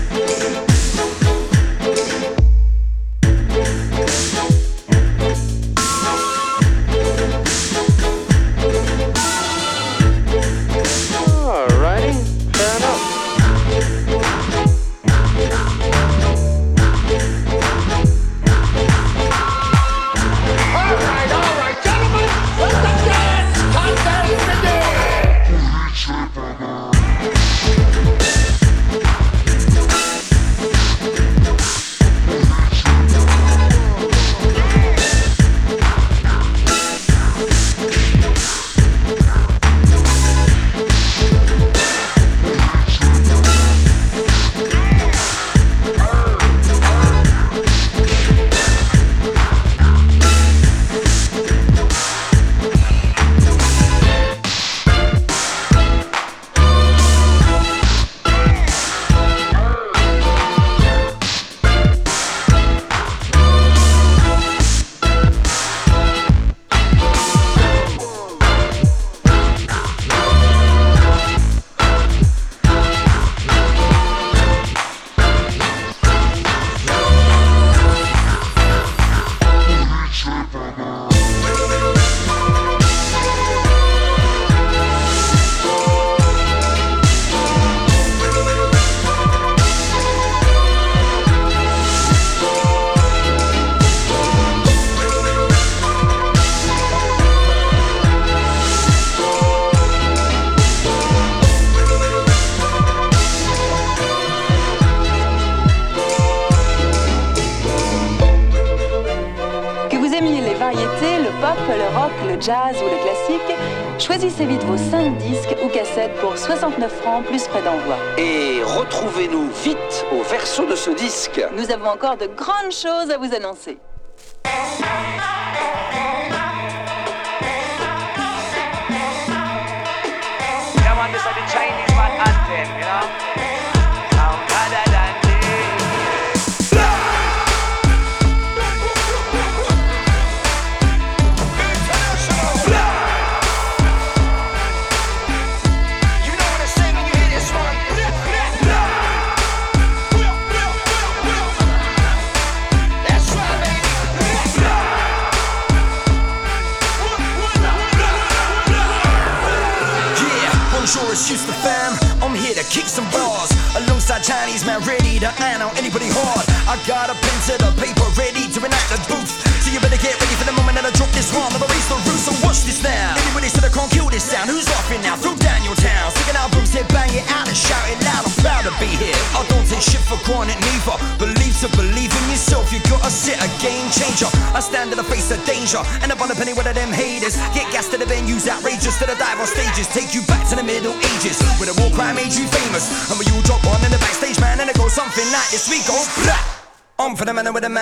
encore de grandes choses à vous annoncer.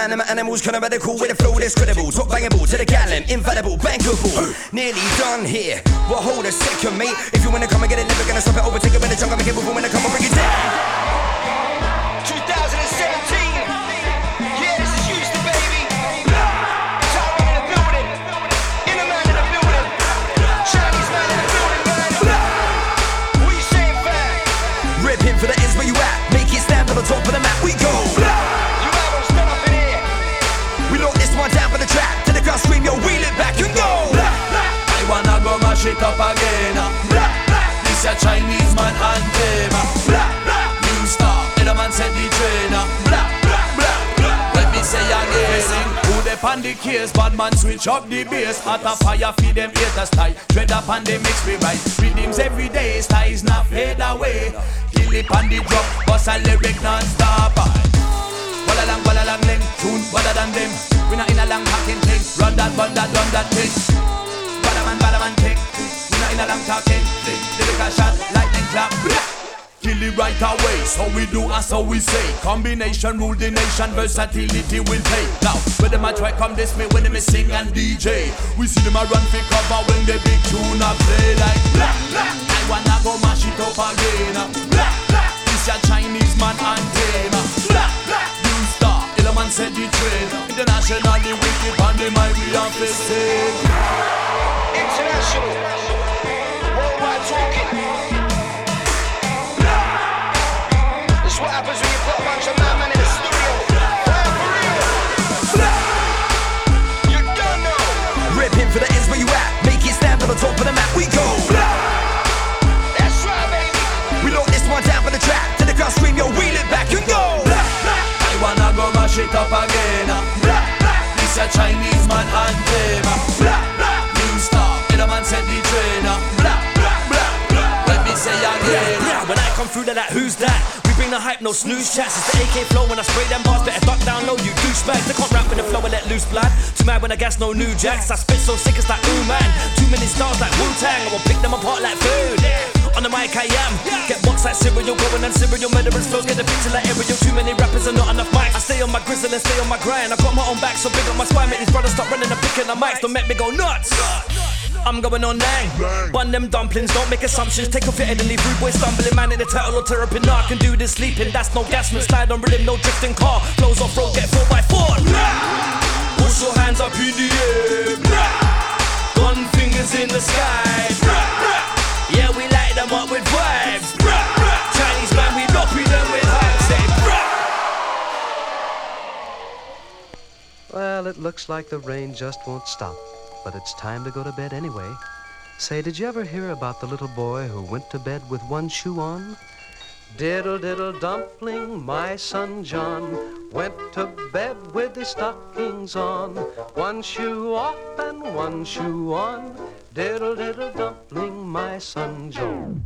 Animal animals, kind of radical with a flow that's credible. Top bangable to the gallon, infallible, bankable. Nearly done here. Well, hold a second, mate. If you wanna come and get it, never gonna stop it. Overtake it with a chunk, I make it move when I come and bring it down. it up again. Blah, blah. This a Chinese man and them. Blah, blah. New star, in the man set the train. Blah, blah, blah, blah. Let me say again. Who they on the case? Bad man switch up the bass. At a fire feed them haters tight. Tread up and they mix me right. Rhythms every day, styles not fade away. Kill it on the drop, bust a lyric non-stop. Walla lang, walla lang, leng. Tune better than them. We not in a long packing thing. Run that, run that, run that thing. Badaman, badaman, take. We not in a long talking thing. Lyrical shot, lightning clap. Kill it right away, so we do as so we say. Combination rule the nation, versatility will pay. Now, when them a try come this me, when them a sing and DJ, we see them a run for cover when the big tune a play like blah blah. I wanna go mash it up again. Blah blah. This a Chinese man anthem. Blah blah. New star, Element set the train. Wicked the. International. The don't him the stand on the top it stand for real You gonna rip him for the top of the map. We go. We load this one down for the track. Till the crowd scream, you'll wheel back and go. I wanna go mash it up again. This a Chinese man anthem. Blah, come through who's that? We bring the hype, no snooze chats. It's the AK flow when I spray them bars. Better duck down low, you douchebags. They can't rap with the flow and let loose blood. Too mad when I gas no new jacks. I spit so sick it's like ooh man. Too many stars like Wu Tang. I will pick them apart like food. On the mic I am. Get boxed like cereal, going and cereal murderous flows. Get the picture like aerial. Too many rappers and not enough mics. I stay on my grizzle and stay on my grind. I got my own back, so big on my spine. Make these brothers stop running and picking the mics. Don't make me go nuts. I'm going on nang. Bun them dumplings, don't make assumptions. Take off your head and leave rude boy stumbling. Man in the title or terrapin. Nah, I can do this sleeping. That's no gas, man. Slide on rhythm, no drifting car. Flows off road, get 4x4. Push your hands up in the air. Gun fingers in the sky. Yeah, we light them up with vibes. Chinese man, we copy them with hype. Say, Well, it looks like the rain just won't stop, but it's time to go to bed anyway. Say, did you ever hear about the little boy who went to bed with one shoe on? Diddle diddle dumpling, my son John went to bed with his stockings on. One shoe off and one shoe on. Diddle diddle dumpling, my son John.